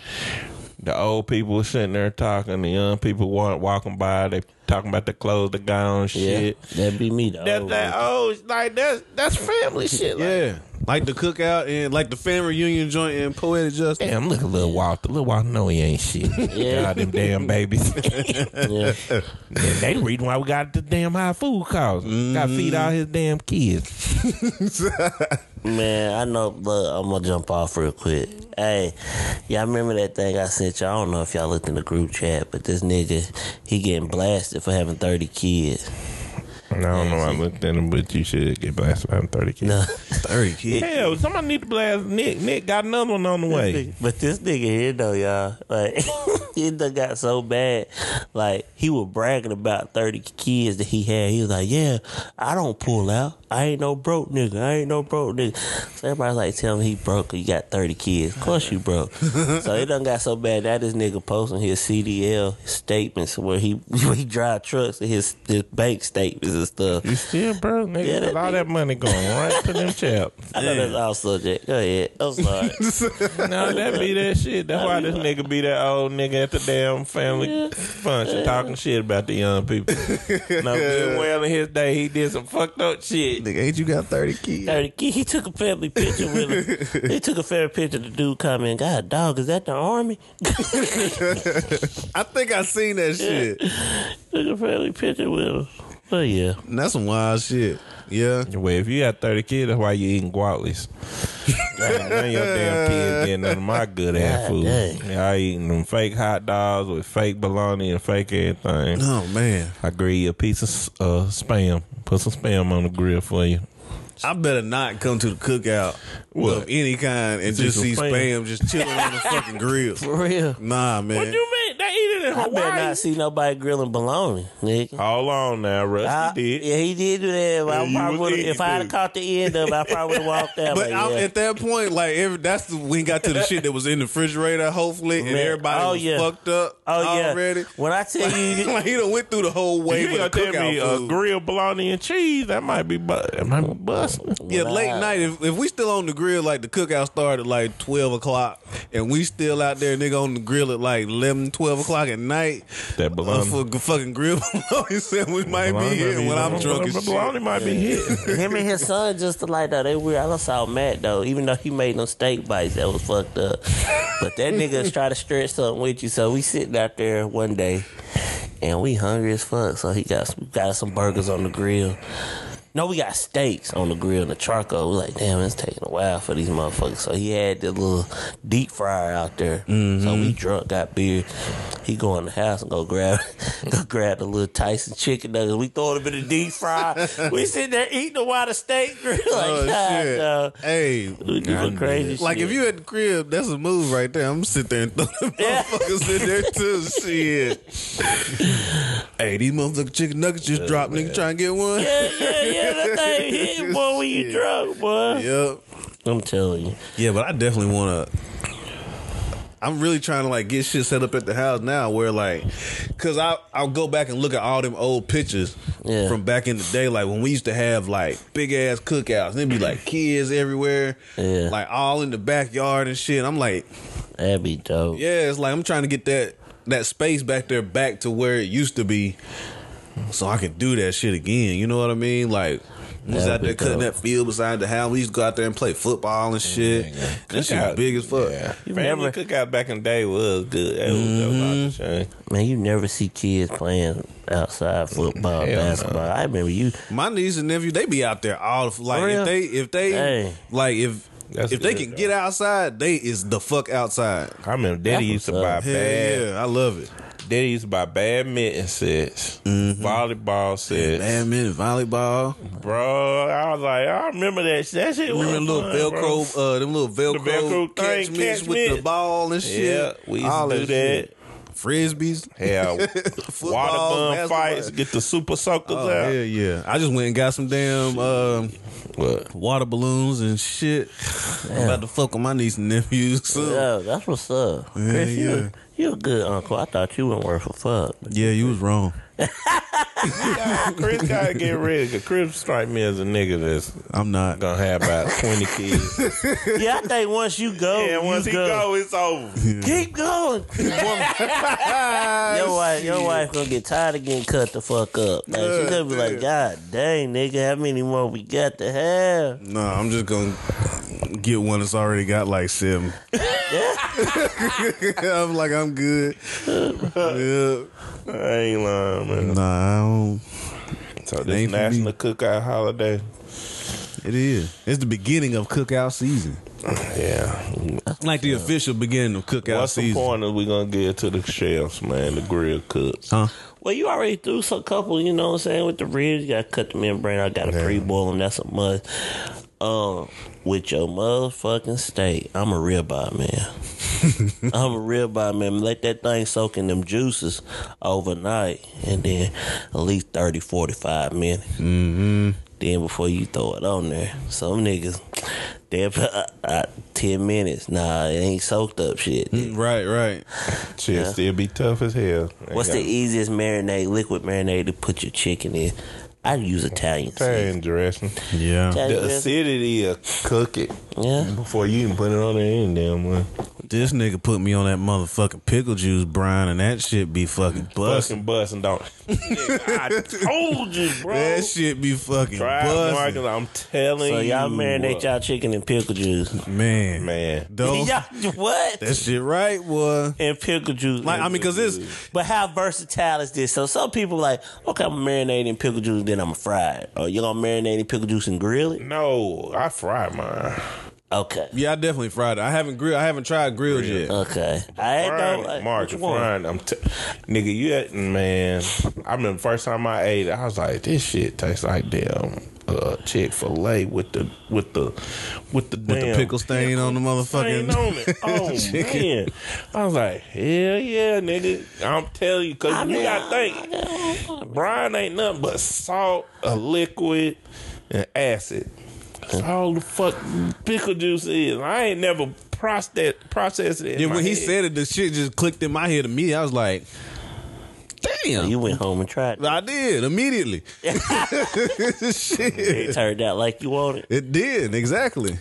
The old people were sitting there talking. The young people weren't walking by. They talking about the clothes the got on, Yeah, shit. that'd be me though. That that oh, like that's that's family shit. Like, yeah, like the cookout and like the family reunion joint in Poetic Justice. Damn, look at Lil Walter. Little Walter know he ain't shit. [laughs] Yeah. God, them damn babies. [laughs] yeah. And they the reason why we got the damn high food costs. Got to feed mm-hmm. all his damn kids. [laughs] Man, I know. but I'm gonna jump off real quick. Hey, y'all remember that thing I sent y'all? I don't know if y'all looked in the group chat, but this nigga, he getting blasted for having 30 kids. I don't know. I looked at him, but you should get blasted by 30 kids. No. [laughs] 30 kids. Hell, somebody need to blast Nick. Nick got another one on the way. But this nigga here though, y'all, like [laughs] he done got so bad. Like he was bragging about thirty kids that he had. He was like, "Yeah, I don't pull out. I ain't no broke nigga. I ain't no broke nigga." So everybody's like, "Tell me he broke. You got thirty kids. Of course you broke." [laughs] so it done got so bad that this nigga posting his CDL statements where he where he drive trucks and his his bank statements and stuff. You still broke, nigga. Yeah, that Got all that money going right to them [laughs] chaps. I know that's all subject. Go ahead. I'm [laughs] sorry. No, that be that shit. That's why this nigga be that old nigga at the damn family function talking shit about the young people. [laughs] no, good well in his day he did some fucked up shit. Nigga, ain't you got 30 kids? 30 kid. He took a family picture with him. he took a family picture. The dude comment, God, dog, is that the army? I think I seen that shit. took a family picture with him. But yeah, And That's some wild shit. Yeah. Well, if you got 30 kids, that's why you eating guatless. None of your damn kids getting none of my good ass God food. dang. Y'all eating them fake hot dogs with fake bologna and fake everything. Oh, man. I grill you a piece of uh, spam. Put some spam on the grill for you. I better not come to the cookout What? of any kind and See just some see spam. spam just chilling on the fucking [laughs] grill. for real. Nah, man. What you mean? They eat it in I better Hawaii. not see nobody grilling bologna, nigga. Hold on now, Rusty I- did. Yeah, he did do that. I Yeah, probably would've- if I had eating, caught the end of it, I probably would have walked out. But like, I'm, yeah. at that point, like every, that's the, we got to the shit that was in the refrigerator, hopefully, and Man, everybody oh, was yeah. fucked up oh yeah. already. When I tell you, [laughs] like he done went through the whole You wave ain't of gonna the tell me cookout a food. grilled bologna and cheese? That might be, bu- that might be busting. Yeah, When late I- night. If, if we still on the grill, like the cookout started like twelve o'clock, and we still out there, nigga, on the grill at like 11, 12 o'clock at night. That Uh, bologna. for g- fucking grill [laughs] said we might Bologna be here when I'm drunk as Bologna shit. might be here. [laughs] him and his son just like that. They weird. I done saw Matt though, even though he made them steak bites that was fucked up. But that nigga try to stretch something with you. So we sitting out there one day, and we hungry as fuck. So he got some, got some burgers on the grill. No, we got steaks on the grill and the charcoal. We're like, damn, it's taking a while for these motherfuckers. So he had the little deep fryer out there. So we mm-hmm. drunk, got beer. He go in the house and go grab, [laughs] go grab the little Tyson chicken nuggets. We throw them in the deep fryer. we [laughs] sitting there eating the while the steak grill. [laughs] Like, Oh shit! dog. Hey, We doing crazy like shit. if you at the crib, that's a move right there. I'm gonna there and throw them Yeah. motherfuckers in there too. Shit. hey, these motherfucking chicken nuggets just dropped. Nigga, trying to get one. yeah, yeah, yeah, that thing [laughs] hit, boy, when you drunk, boy. Yep. I'm telling you. Yeah, but I definitely want to. I'm really trying to like get shit set up at the house now, where like, cause I I'll go back and look at all them old pictures Yeah. from back in the day, like when we used to have like big ass cookouts, and there'd be like kids everywhere, Yeah. like all in the backyard and shit. I'm like, That'd be dope. yeah, it's like I'm trying to get that that space back there back to where it used to be, so I can do that shit again. You know what I mean? Like. we Was That'd out there cutting dope. that field beside the house. We used to go out there and play football and shit. That shit was big as fuck. Yeah. You Family never- cookout back in the day was good. That was, Mm-hmm. off the. Man, you never see kids playing outside football, Hell no. basketball. I remember you. My niece and nephew, they be out there all the like if they if they Hey. like if That's if they can though. get outside, they is the fuck outside. I remember Daddy That's used to buy up. Hell bad. yeah, I love it. Daddy used to buy badminton sets, Mm-hmm. volleyball sets. Badminton, volleyball. Bro, I was like, I remember that. That shit. Remember was the little fun, bro. Velcro, uh, them little Velcro, Velcro catch thing, mitts catch with the ball and shit. Yeah, we used All to do that. shit. Frisbees. Hell, water [laughs] Football, gun fights, get the super soakers Oh, out. Yeah, yeah. I just went and got some damn um, What? water balloons and shit. I'm about to fuck with my niece and nephews soon. Yeah, that's what's up. Yeah, Chris, yeah. you a good uncle. I thought you weren't worth a fuck. Yeah, you was wrong. [laughs] Chris gotta get ready. Cause Chris strike me as a nigga that's I'm not. gonna have about twenty kids. [laughs] yeah, I think once you go, and you once he go. go, it's over. keep going. [laughs] your wife, your wife gonna get tired of getting cut the fuck up. Like, she's gonna be like, God dang, nigga, how many more we got to have? No, I'm just gonna get one that's already got like seven. I'm like, I'm good. yeah. I ain't lying, man. Nah, I don't. So It this ain't for me. national cookout holiday. It is. It's the beginning of cookout season. Yeah. Like the official beginning of cookout What's the season. pointers we gonna get to the chefs, man? The grill cooks. Huh? Well, you already threw some couple, you know what I'm saying, with the ribs. You got to cut the membrane. I got to Yeah. pre-boil them. That's a must. Um, with your motherfucking steak, I'm a ribeye man. [laughs] I'm a ribeye man. Let that thing soak in them juices overnight, and then at least 30, 45 minutes. Mm-hmm. Then before you throw it on there, some niggas, they uh, uh, ten minutes. Nah, it ain't soaked up shit. Right, right. Shit Yeah. still be tough as hell. What's the Ain't easiest marinade, liquid marinade to put your chicken in? I use Italian Italian seasoning. dressing. Yeah. Italian The acidity of cook it Yeah. before you even put it on there. Ain't damn one. This nigga put me on that motherfucking pickle juice, Brian, and that shit be fucking busting. Fucking busting, don't. [laughs] I told you, bro. That shit be fucking busting. I'm telling So you. y'all marinate y'all chicken in pickle juice. Man. Man. [laughs] Don't, y'all what? that shit right, boy. And pickle juice. Like, I mean, cause this. but how versatile is this? So some people like, okay, I'm marinating pickle juice, then I'm gonna fry oh, you gonna marinate in pickle juice and grill it? No, I fry mine. Okay. yeah, I definitely fried it. I haven't grilled, I haven't tried grilled yet. Okay. I ain't know. Like, Mark, which one? frying. I'm t- nigga, you at, man. I remember the first time I ate it, I was like, this shit tastes like damn uh, Chick Fil A with the with the with the With the damn pickle stain on the stain motherfucking. on it. [laughs] Oh chicken. man, I was like, hell yeah, nigga. I'm telling you, cause I you mean, gotta think, brine ain't nothing but salt, a liquid, and acid. That's all the fuck pickle juice is. I ain't never processed processed it. in Yeah, my when he head. said it, the shit just clicked in my head To me, I was like, damn. You went home and tried it. I did immediately. [laughs] shit. It turned out like you wanted. It did exactly.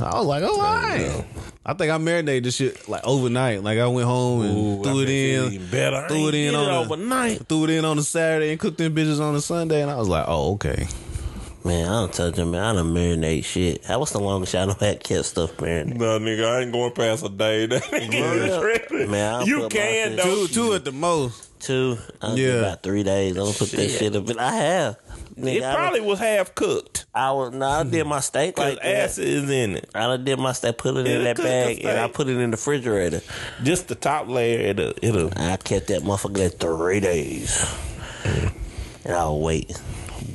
I was like, oh, all right. I think I marinated this shit like overnight. Like I went home and Ooh, threw I it bet you in, even better. I threw it in did on it a- overnight. threw it in on a Saturday and cooked them bitches on a Sunday. And I was like, oh, okay. Man, I don't touch them, man. I don't marinate shit. That was the longest y'all done had kept stuff marinated? No, nigga, I ain't going past a day. [laughs] That nigga is tripping. Man, I'll you can shit- though. Two, two at the most. Two. I Yeah. yeah. about three days. I'm gonna put that shit up. but I have. Nigga, It probably was half cooked. I was no, I did my steak like that. acid is in it. I done did my steak, put it in It'll that bag, and I put it in the refrigerator. Just the top layer. It'll. it'll I kept that motherfucker there three days, and I was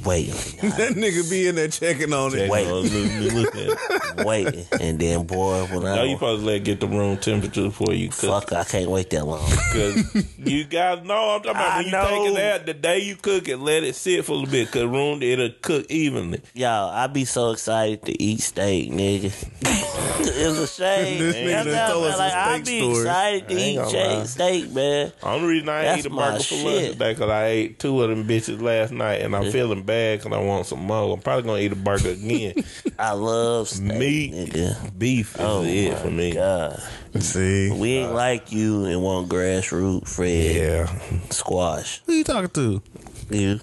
waiting, waiting, [laughs] That nigga be in there checking on it. Wait. Look, look, look at [laughs] it. waiting, and then boy, when No, I you supposed to let it get the room temperature before you cook. fuck, I can't wait that long. [laughs] Cause you guys know I'm talking about I when you know. take it out the day you cook it, let it sit for a little bit. Cause room it'll cook evenly. Y'all, I be so excited to eat steak, nigga. it's a shame. This nigga done told us a like, I steak be story. excited to eat steak, lie. steak, man. Only reason I ain't That's eat a my burger for lunch today because I ate two of them bitches last night and I'm feeling bad because I want some more. I'm probably gonna eat a burger again. [laughs] I love steak, Meat. nigga. Beef is Oh it my for me. God. See, We ain't like you and want grassroots Fred Yeah. squash. who you talking to? You.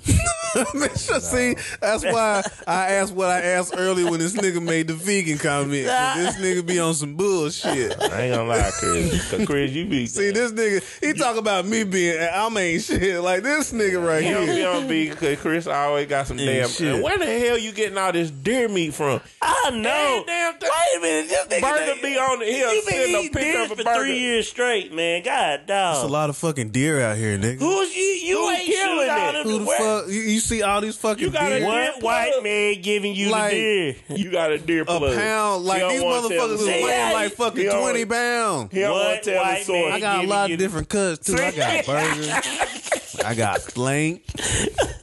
Man, sure, See, that's why I asked what I asked earlier when this nigga made the vegan comment. 'Cause This nigga be on some bullshit. I ain't gonna lie, Chris. 'Cause Chris, you be See, this nigga, he talk about me being, I'm ain't shit. Like this nigga right He don't be here. on beat because Chris always got some damn. shit. Where the hell you getting all this deer meat from? I know. Damn, damn, Wait a minute. This nigga Burger be on the hill You been sitting up eating picking deer up a for burger. three years straight, man. God There's a dog. lot of fucking deer out here, nigga. Who's you? You Who ain't killing shooting all it? them Who the where- fuck? You, you see all these fucking You gotta deer? get- What white man giving you Like- the deer? You got a deer plug. A pound, like these motherfuckers the is weighing like fucking twenty pounds. He don't What want to tell the white source. man I got a lot of different cuts too. I [laughs] got burgers. I got flank.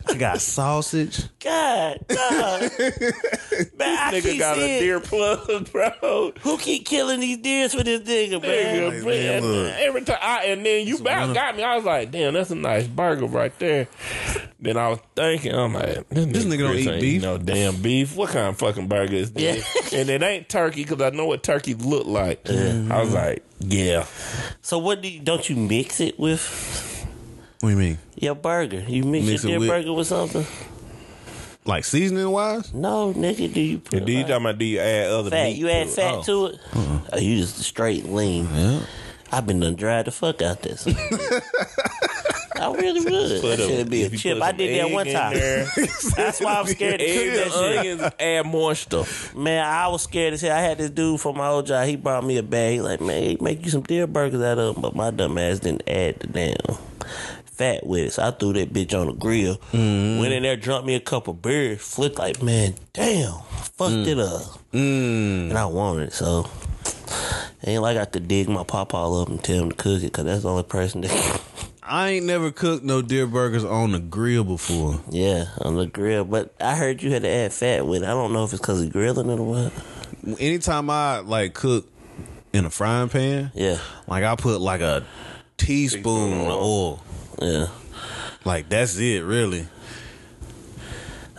I got sausage. God dog. [laughs] man, I Nigga keep got a deer plug, bro. Who keep killing these deers for this nigga, man? Nigga, Like, man, man, every time, I, and then you about got me. I was like, "Damn, that's a nice burger right there." Then I was thinking, I'm like, "This, This nigga don't eat beef. No damn beef. What kind of fucking burger is this? Yeah. [laughs] and it ain't turkey because I know what turkey look like. I was like, "Yeah, So what do you, don't you mix it with What do you mean? your burger? You mix, Mix it your deer with- burger with something? Like seasoning wise? No, nigga. Do you put And do you like, talking about do you add other fat? meat? You add to it? fat Oh. to it? Uh-uh. Oh, you just straight lean. Yeah. I've been done dried the fuck out this. [laughs] I really would. Put That should be a chip. I did that one time. [laughs] That's why I'm scared to cook Egg, that shit. onions, add moisture. Man, I was scared as hell. I had this dude from my old job. He brought me a bag. He like, man, he make you some deer burgers out of them. But my dumb ass didn't add the damn fat with it. So I threw that bitch on the grill. Mm-hmm. Went in there, drunk me a couple beers. Flipped like, man, damn, fucked it mm. up. Mm. And I wanted it. So ain't like I could dig my pop all up and tell him to cook it because that's the only person that [laughs] I ain't never cooked no deer burgers on the grill before. Yeah, on the grill. But I heard you had to add fat with it. I don't know if it's because of grilling it or what. Anytime I like cook in a frying pan, Yeah, like I put like a teaspoon of oil. Yeah. Like that's it, really.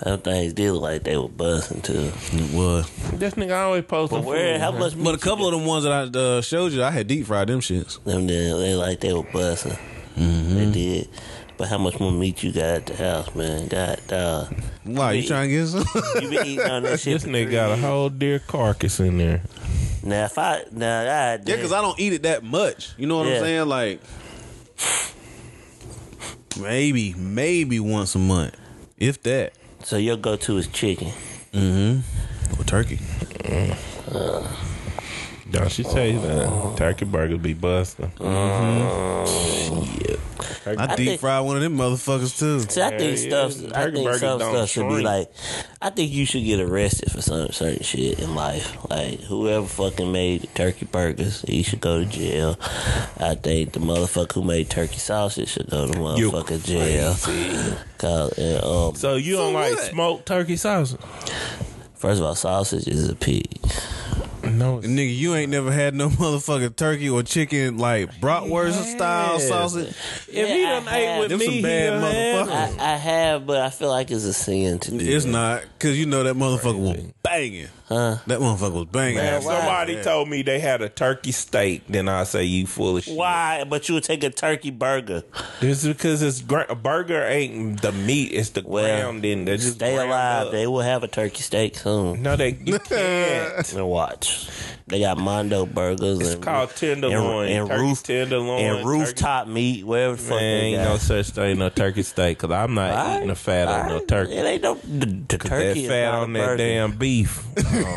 Them things did look like they were busting too. It was. This nigga always posting. But where? food, How man. much? But a couple of them ones that I uh, showed you, I had deep fried them shits. them they, they like they were busting. They did. But how much more meat you got at the house, man? God, dog. Why you trying to get some? You been eating on that [laughs] shit. This nigga three got a whole deer carcass in there. Now if I now I yeah, because I don't eat it that much. You know what Yeah. I'm saying? Like maybe, maybe once a month, if that. so your go to is chicken. Mm-hmm. Or turkey. Don't she say that turkey burgers be busting? I, deep think- fry one of them motherfuckers too. See, I think Yeah, yeah. stuff. I Turkey think burgers some don't stuff should be shrink. like. I think you should get arrested for some certain shit in life. Like whoever fucking made turkey burgers, he should go to jail. I think the motherfucker who made turkey sausage should go to You motherfucker jail. Cause and, um, So you don't like what? smoked turkey sausage? first of all, sausage is a pig. No, it's Nigga, you ain't never had no [laughs] motherfucking turkey or chicken like bratwurst style Yes. sausage. If Yeah, he I done ate have. with Them me, some bad done motherfuckers. I, I have, but I feel like it's a sin to do. It's that. not because you know that motherfucker was banging. Huh? That motherfucker was banging. Man, If why? somebody told me they had a turkey steak, then I say you full of shit. Why? But you would take a turkey burger. It's because it's gra- a burger ain't the meat; it's the Well, ground. Then they just Stay ground alive. up. They will have a turkey steak soon. no, they you [laughs] can't. And watch. They got Mondo burgers. It's and, called tenderloin, and, and roof tenderloin, and rooftop meat. Wherever the fuck Man, they ain't got. no such thing, no turkey steak. Cause I'm not Alright, eating the fat on no turkey. It ain't no the, the turkey. that is fat not on a that burger. damn beef. [laughs] Oh,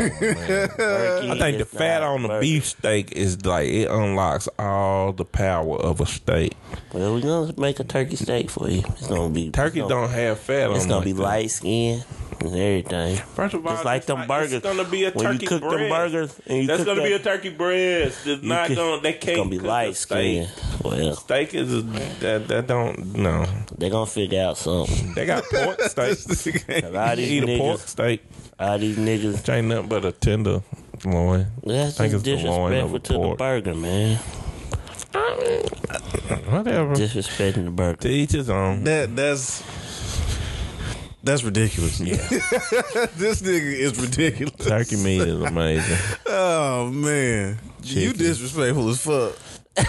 turkey I think the fat on the a burger. beef steak is like it unlocks all the power of a steak. Well, we're gonna make a turkey steak for you. It's gonna be Turkey gonna, don't have fat on It's gonna like be that. light skin and everything. First of all, Just like it's them burgers. It's gonna be a When you turkey cook them burgers and you That's cook gonna be a turkey breast. It's not could- gonna. They It's can't. gonna be cook a light steak. skin. Well, Steak is a, that that don't no. they gonna figure out something. They got pork steak. [laughs] A lot of these eat a pork niggas, steak. all these niggas. Which ain't nothing but a tender loin. That's think just it's the loin of disrespectful a to the burger, man. Whatever. Disrespecting the burger. to each his own. That that's that's ridiculous. Yeah, [laughs] this nigga is ridiculous. Turkey meat is amazing. Oh man, you disrespectful as fuck. [laughs]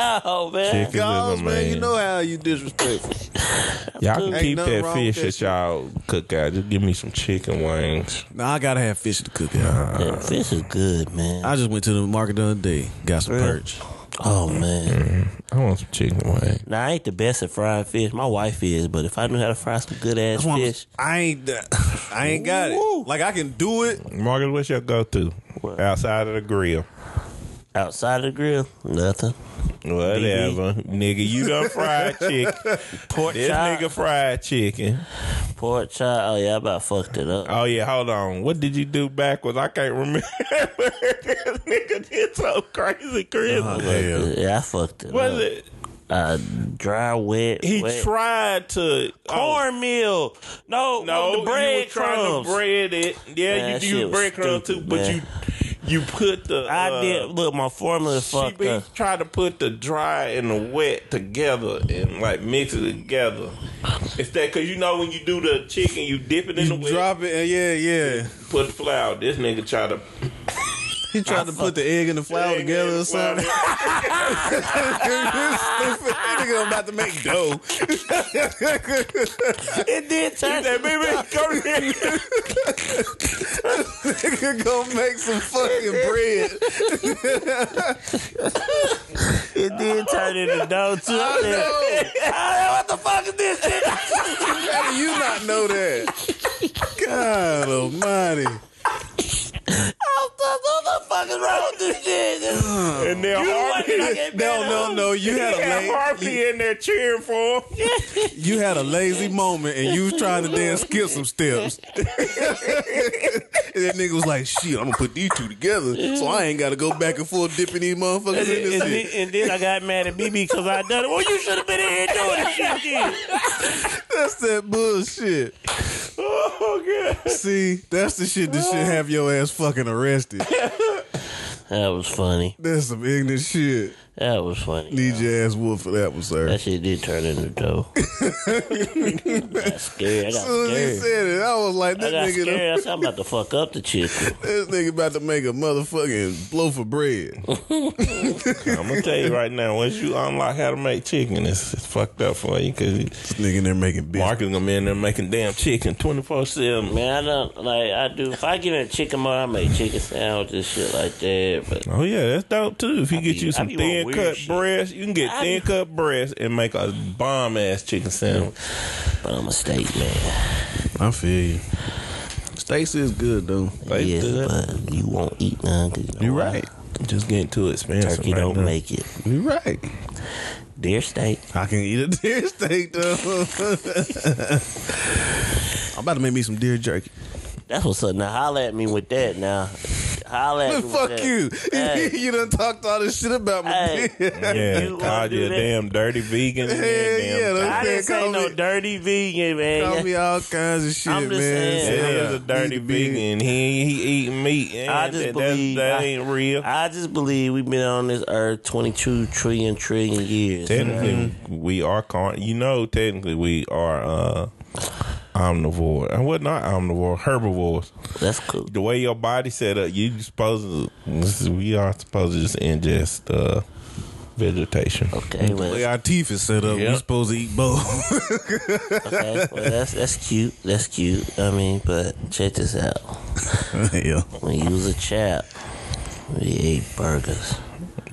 Oh man, Chicken is Guys, man, amazing. you know how you disrespectful. Y'all can Ain't keep that fish with that that y'all cook out. Just give me some chicken wings. Now I gotta have fish to cook out. Yeah, fish is good, man. I just went to the market the other day, got some Real? perch. Oh man. Mm-hmm. I want some chicken wings. Now I ain't the best at frying fish. My wife is, but if I knew how to fry some good ass That's why I'm- fish, I ain't, I ain't got Woo. it. Like I can do it. Marcus, what's your go to? What? Outside of the grill. Outside of the grill, nothing. Whatever. Nigga, you done fried [laughs] chicken. Pork This chop, nigga fried chicken. pork chop. Oh yeah, I about fucked it up. Oh yeah, hold on. What did you do backwards? I can't remember. [laughs] this nigga did so crazy, Chris. Oh, hell. Yeah, I fucked it What up. it? Uh, dry, wet. He wet. tried to oh, cornmeal. No, No, the you bread were trying crumbs. to bread it. Yeah, Man, you shit use was breadcrumbs too, but man. you [laughs] you put the. I uh, did. Look, my formula She fucked be up. trying to put the dry and the wet together and like mix it together. It's that because you know when you do the chicken, you dip it in You the wet, drop it, and yeah, yeah. put the flour. This nigga try to [laughs] He tried to put the egg and the flour Egg together and or something. flour. Stupid. Nigga about to make dough. It did turn. That baby, [laughs] come here. Nigga gonna make some fucking bread. It did turn into dough too. I, know. I fuck is this shit? How do you not know that? God almighty. What the fuck is wrong with this shit? And then You the Harvey, that I get No, no, no. You had a had Harvey in there cheering for him. [laughs] you had a lazy moment, and you was trying to then skip some steps. [laughs] and that nigga was like, "Shit, I'm gonna put these two together, so I ain't got to go back and forth dipping these motherfuckers And, in this then- shit." and then I got mad at BB because I done it. Well, you should have been in here doing this shit. Then. [laughs] That's that bullshit. Oh, God. See, that's the shit that should have your ass fucking arrested. [laughs] That was funny. That's some ignorant shit. That was funny. Need your ass whooped for that one, sir. That shit did turn into dough. [laughs] got scared. I got As soon as he scared. said it, I was like, I this got nigga, scared. I said, I'm about to fuck up the chicken. [laughs] this nigga about to make a motherfucking loaf of bread. [laughs] I'm gonna tell you right now. Once you unlock how to make chicken, it's, it's fucked up for you because This nigga in there making biscuits. Marcus gonna be in there making damn chicken twenty four seven. Man, I don't like. I do. If I get in a chicken mode, I make chicken sandwiches, shit like that. But Oh yeah, that's dope too. If you get be- you some thin weird cut shit. breast, you can get I thin be- cut breast and make a bomb ass chicken sandwich. but I'm a steak man. I feel you. Stacy is good though. They yeah, good. but you won't eat none. 'cause you know You why? right. Just getting too expensive. Turkey right don't now. make it. You're right. Deer steak. I can eat a [laughs] deer steak though. [laughs] I'm about to make me some deer jerky. That's what's up. Now holler at me with that. Now holla at me. with Fuck that. you. [laughs] Hey. you done talked all this shit about me. Hey. [laughs] Yeah, You wanna called you a damn dirty vegan. and Hell damn yeah, thing. I didn't [laughs] say Call no me- dirty vegan, man. Call me all kinds of shit, I'm man. just saying. Yeah, Yeah. he's a dirty Need vegan. He he eating meat. And I just that, believe that I- ain't real. I just believe we've been on this earth 22 trillion trillion years. Technically, we are carn. You know, technically, we are uh, omnivore. And what not omnivore? Herbivores. That's cool. The way your body set up, you supposed to. We are supposed to just ingest uh, vegetation. Okay, The way well, our teeth is set up, we Yeah. supposed to eat both. [laughs] okay, well that's that's cute. That's cute. I mean, but check this out. [laughs] yeah. When you was a chap, we ate burgers.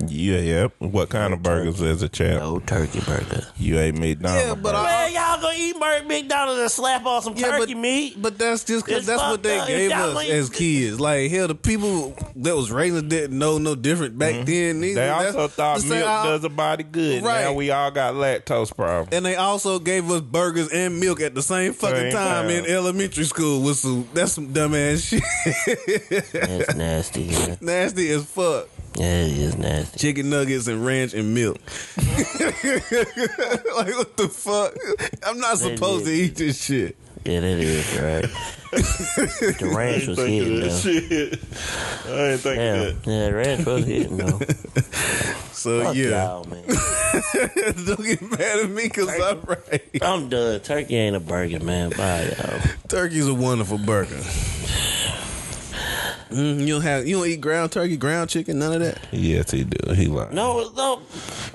Yeah, yeah. What kind of burgers as a child? No turkey burger. You ate McDonald's. Yeah, but burger. Man, y'all gonna eat Mc- McDonald's and slap on some turkey but, meat? But that's just because It's that's what they up. gave us ain't- as kids. Like hell, the people that was raising us didn't know no different back then. Neither. Mm-hmm. they That's also thought the milk does a body good. Right. Now we all got lactose problems. And they also gave us burgers and milk at the same fucking Same time, time. in elementary school. With some that's some dumbass shit. That's nasty. Man. [laughs] Nasty as fuck. Yeah, it is nasty. Chicken nuggets and ranch and milk. [laughs] like what the fuck? I'm not They supposed to eat this shit. Yeah, that is right. the [laughs] ranch was hitting though. shit. I ain't thinking yeah, the ranch was hitting though. [laughs] So Fuck yeah, man. don't get mad at me because I'm right. I'm done. Turkey ain't a burger, man. Bye, y'all. Turkey's a wonderful burger. Mm, you don't have you don't eat ground turkey, ground chicken, none of that. Yes, he do. He lied. No, no.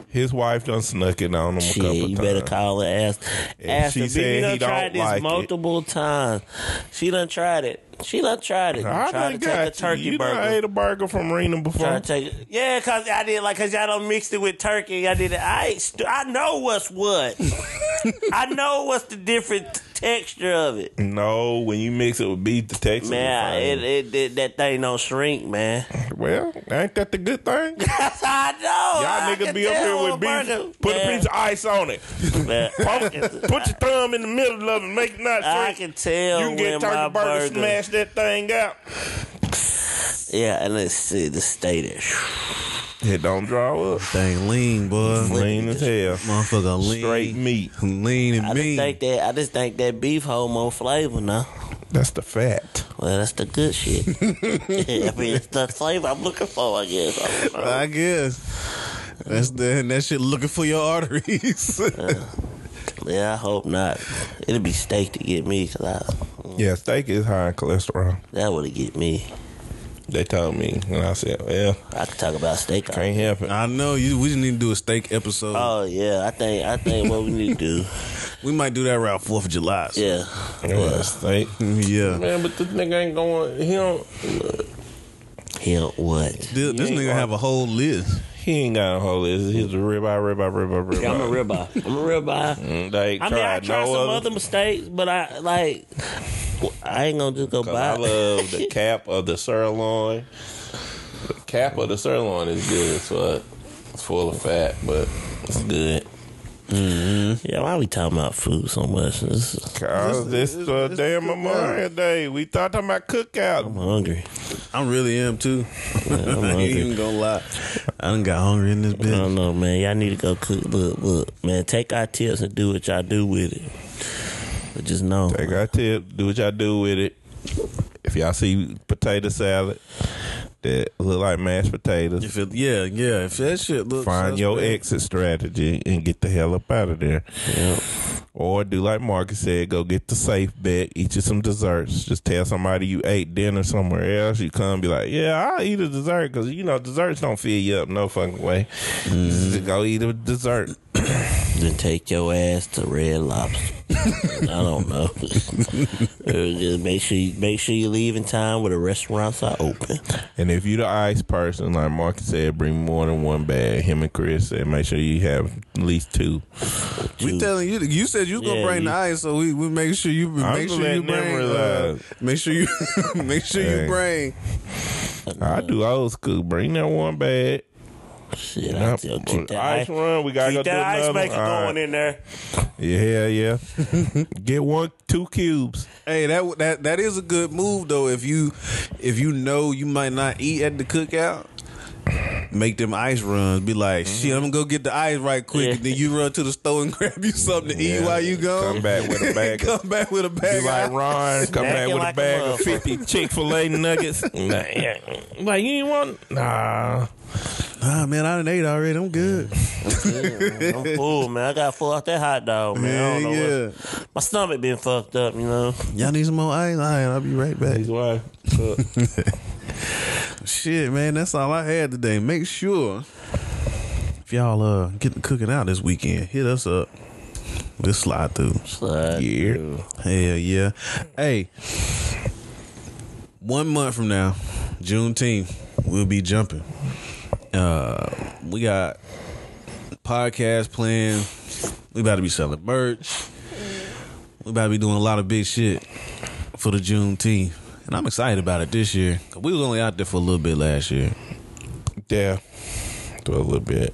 His wife done snuck it on him a Shit, couple you times. better call her ass. And Ask she her. said you he done don't tried this like it. multiple times. She done tried it. She done tried it. I tried to take a you. turkey you done burger. ate a burger from Rena before. Try to take it. Yeah, cause I did like cause y'all don't mixed it with turkey. I did it. I ain't st- I know what's what. [laughs] I know what's the different t- texture of it. No, when you mix it with beef, the texture. Man, is it, it, it that thing don't shrink, man. well, ain't that the good thing? [laughs] I know. Y'all I niggas be up here with beef. burger- Put man, a piece of ice on it. man, Put your thumb in the middle of it, make it not shrink. I can tell You can get turkey burger, burger. smash that thing out. Yeah, and let's see the status. It don't draw up. Dang lean, boy. Lean as hell. Motherfucker lean. Straight meat. Lean and I just mean. think that I just think that beef hold more flavor now. That's the fat. Well, that's the good shit. [laughs] [laughs] I mean, it's the flavor I'm looking for, I guess. I. I guess. That's the that shit looking for your arteries. [laughs] Uh, yeah, I hope not. It'll be steak to get me, cause I, Yeah, steak is high in cholesterol. that would have get me. They told me, and I said, "Well, I could talk about steak. all can't help it." I know you. We just need to do a steak episode. Oh yeah, I think I think what we need to do. [laughs] we might do that around Fourth of July. so- Yeah, Yeah, steak. yeah. Man, but this nigga ain't going. He don't. he don't what? This, this ain't nigga gonna- have a whole list. He ain't got a hole. list. He's a ribeye, ribeye, ribeye, ribeye. Yeah, I'm a ribeye. I'm a ribeye. [laughs] Mm, They ain't I mean, I tried no some other. other mistakes, but I like. I ain't gonna just go buy. I love the [laughs] cap of the sirloin. The cap of the sirloin is good, so it's full of fat, but it's good. Yeah, why we talking about food so much? This is- Cause this it's- uh, it's damn the Memorial Day. We thought talking about cookout. I'm hungry. I really am too. I'm [laughs] I ain't even gonna lie. I done got hungry in this bitch. I don't know, man. Y'all need to go cook. Look, look, man. Take our tips and do what y'all do with it. But just know, Take our tip. Do what y'all do with it. If y'all see potato salad that look like mashed potatoes, If it, yeah, yeah. If that shit looks find your suspect- exit strategy and get the hell up out of there. yeah. Or do like Marcus said, go get the safe bet, eat you some desserts. Just tell somebody you ate dinner somewhere else. You come be like, yeah, I'll eat a dessert because, you know, desserts don't fill you up no fucking way. Mm. Just go eat a dessert. [clears throat] then take your ass to Red Lobster. I don't know. [laughs] Just make sure you make sure you leave in time where the restaurants are open. And if you're the ice person, like Marcus said, bring more than one bag. Him and Chris said, make sure you have at least two. We telling you, you said you gonna Yeah, bring you- the ice, so we, we make sure you I'm make sure you bring. Uh, make sure you [laughs] make sure Hey. you bring. I do old school. Bring that one bag. Shit, I Yep. tell keep that ice ice, run. We gotta keep go do that ice another. maker All going right. in there. Yeah, yeah. [laughs] Get one, two cubes. Hey, that that that is a good move though. If you if you know you might not eat at the cookout, make them ice runs. Be like, mm-hmm. shit, I'm gonna go get the ice right quick, Yeah. and then you run to the store and [laughs] grab you something to eat Yeah. while you go. [laughs] Come back with a bag of- Come back with a bag. Be like of Ron, come back Snacking with like a a bag of motherfucker. 50 Chick fil A nuggets. Nah, yeah. Like, you ain't want. Nah. Ah man, I done ate already. I'm good. I'm [laughs] full, man. I got full off that hot dog, man. I don't know Yeah, what- My stomach been fucked up, you know. Y'all need some more ice? All right, I'll be right back. He's wife. [laughs] Shit, man, that's all I had today. Make sure if y'all uh getting cooking out this weekend, hit us up. We'll slide through. Slide Yeah. through. Hell yeah. Hey, one month from now, Juneteenth, we'll be jumping. Uh, we got podcast planned. We about to be selling merch. We about to be doing a lot of big shit for the Juneteenth. And I'm excited about it this year. we was only out there for a little bit last year. Yeah. Do a little bit.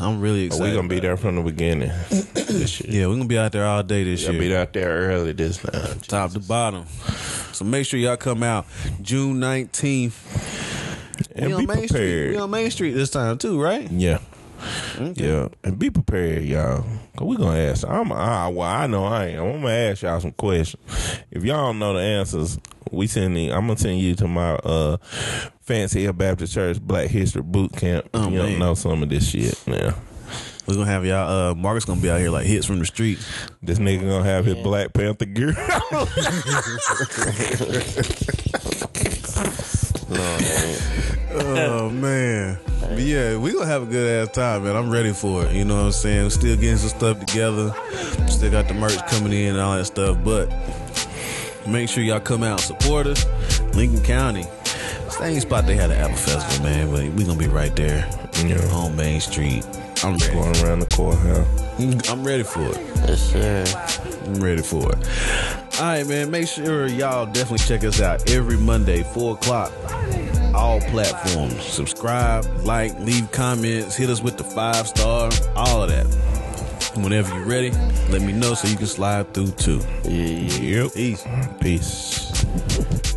I'm really excited. We're going to be there from the beginning. this year. Yeah, we're gonna be out there all day this year. be out there early this time. top to bottom. So make sure y'all come out June 19th. And we be on Main Street. prepared. We on Main Street this time too, right? Yeah. Yeah, and be prepared, y'all. Cause we gonna ask. I'm. I, well, I know I am. I'm gonna ask y'all some questions. If y'all don't know the answers, we sending. I'm gonna send you to my uh Fancy Hill Baptist Church Black History Boot Camp. Oh, if you man. don't know some of this shit. Yeah, We're gonna have y'all. Uh, Marcus gonna be out here like hits from the streets. this nigga gonna have his Black Panther gear. [laughs] [laughs] Oh man, but yeah, we gonna have a good ass time, man. I'm ready for it. You know what I'm saying? We're still getting some stuff together. Still got the merch coming in and all that stuff, but make sure y'all come out and support us. Lincoln County, same spot they had the Apple Festival, man. But we gonna be right there Yeah. on Main Street. I'm ready. Going around the courthouse. I'm ready for it. Yes, sir. I'm ready for it. All right, man. Make sure y'all definitely check us out every Monday, four o'clock. All platforms. Subscribe, like, leave comments, hit us with the five star, all of that. Whenever you're ready, let me know so you can slide through too. Yeah, yeah. Yep. Peace. Peace.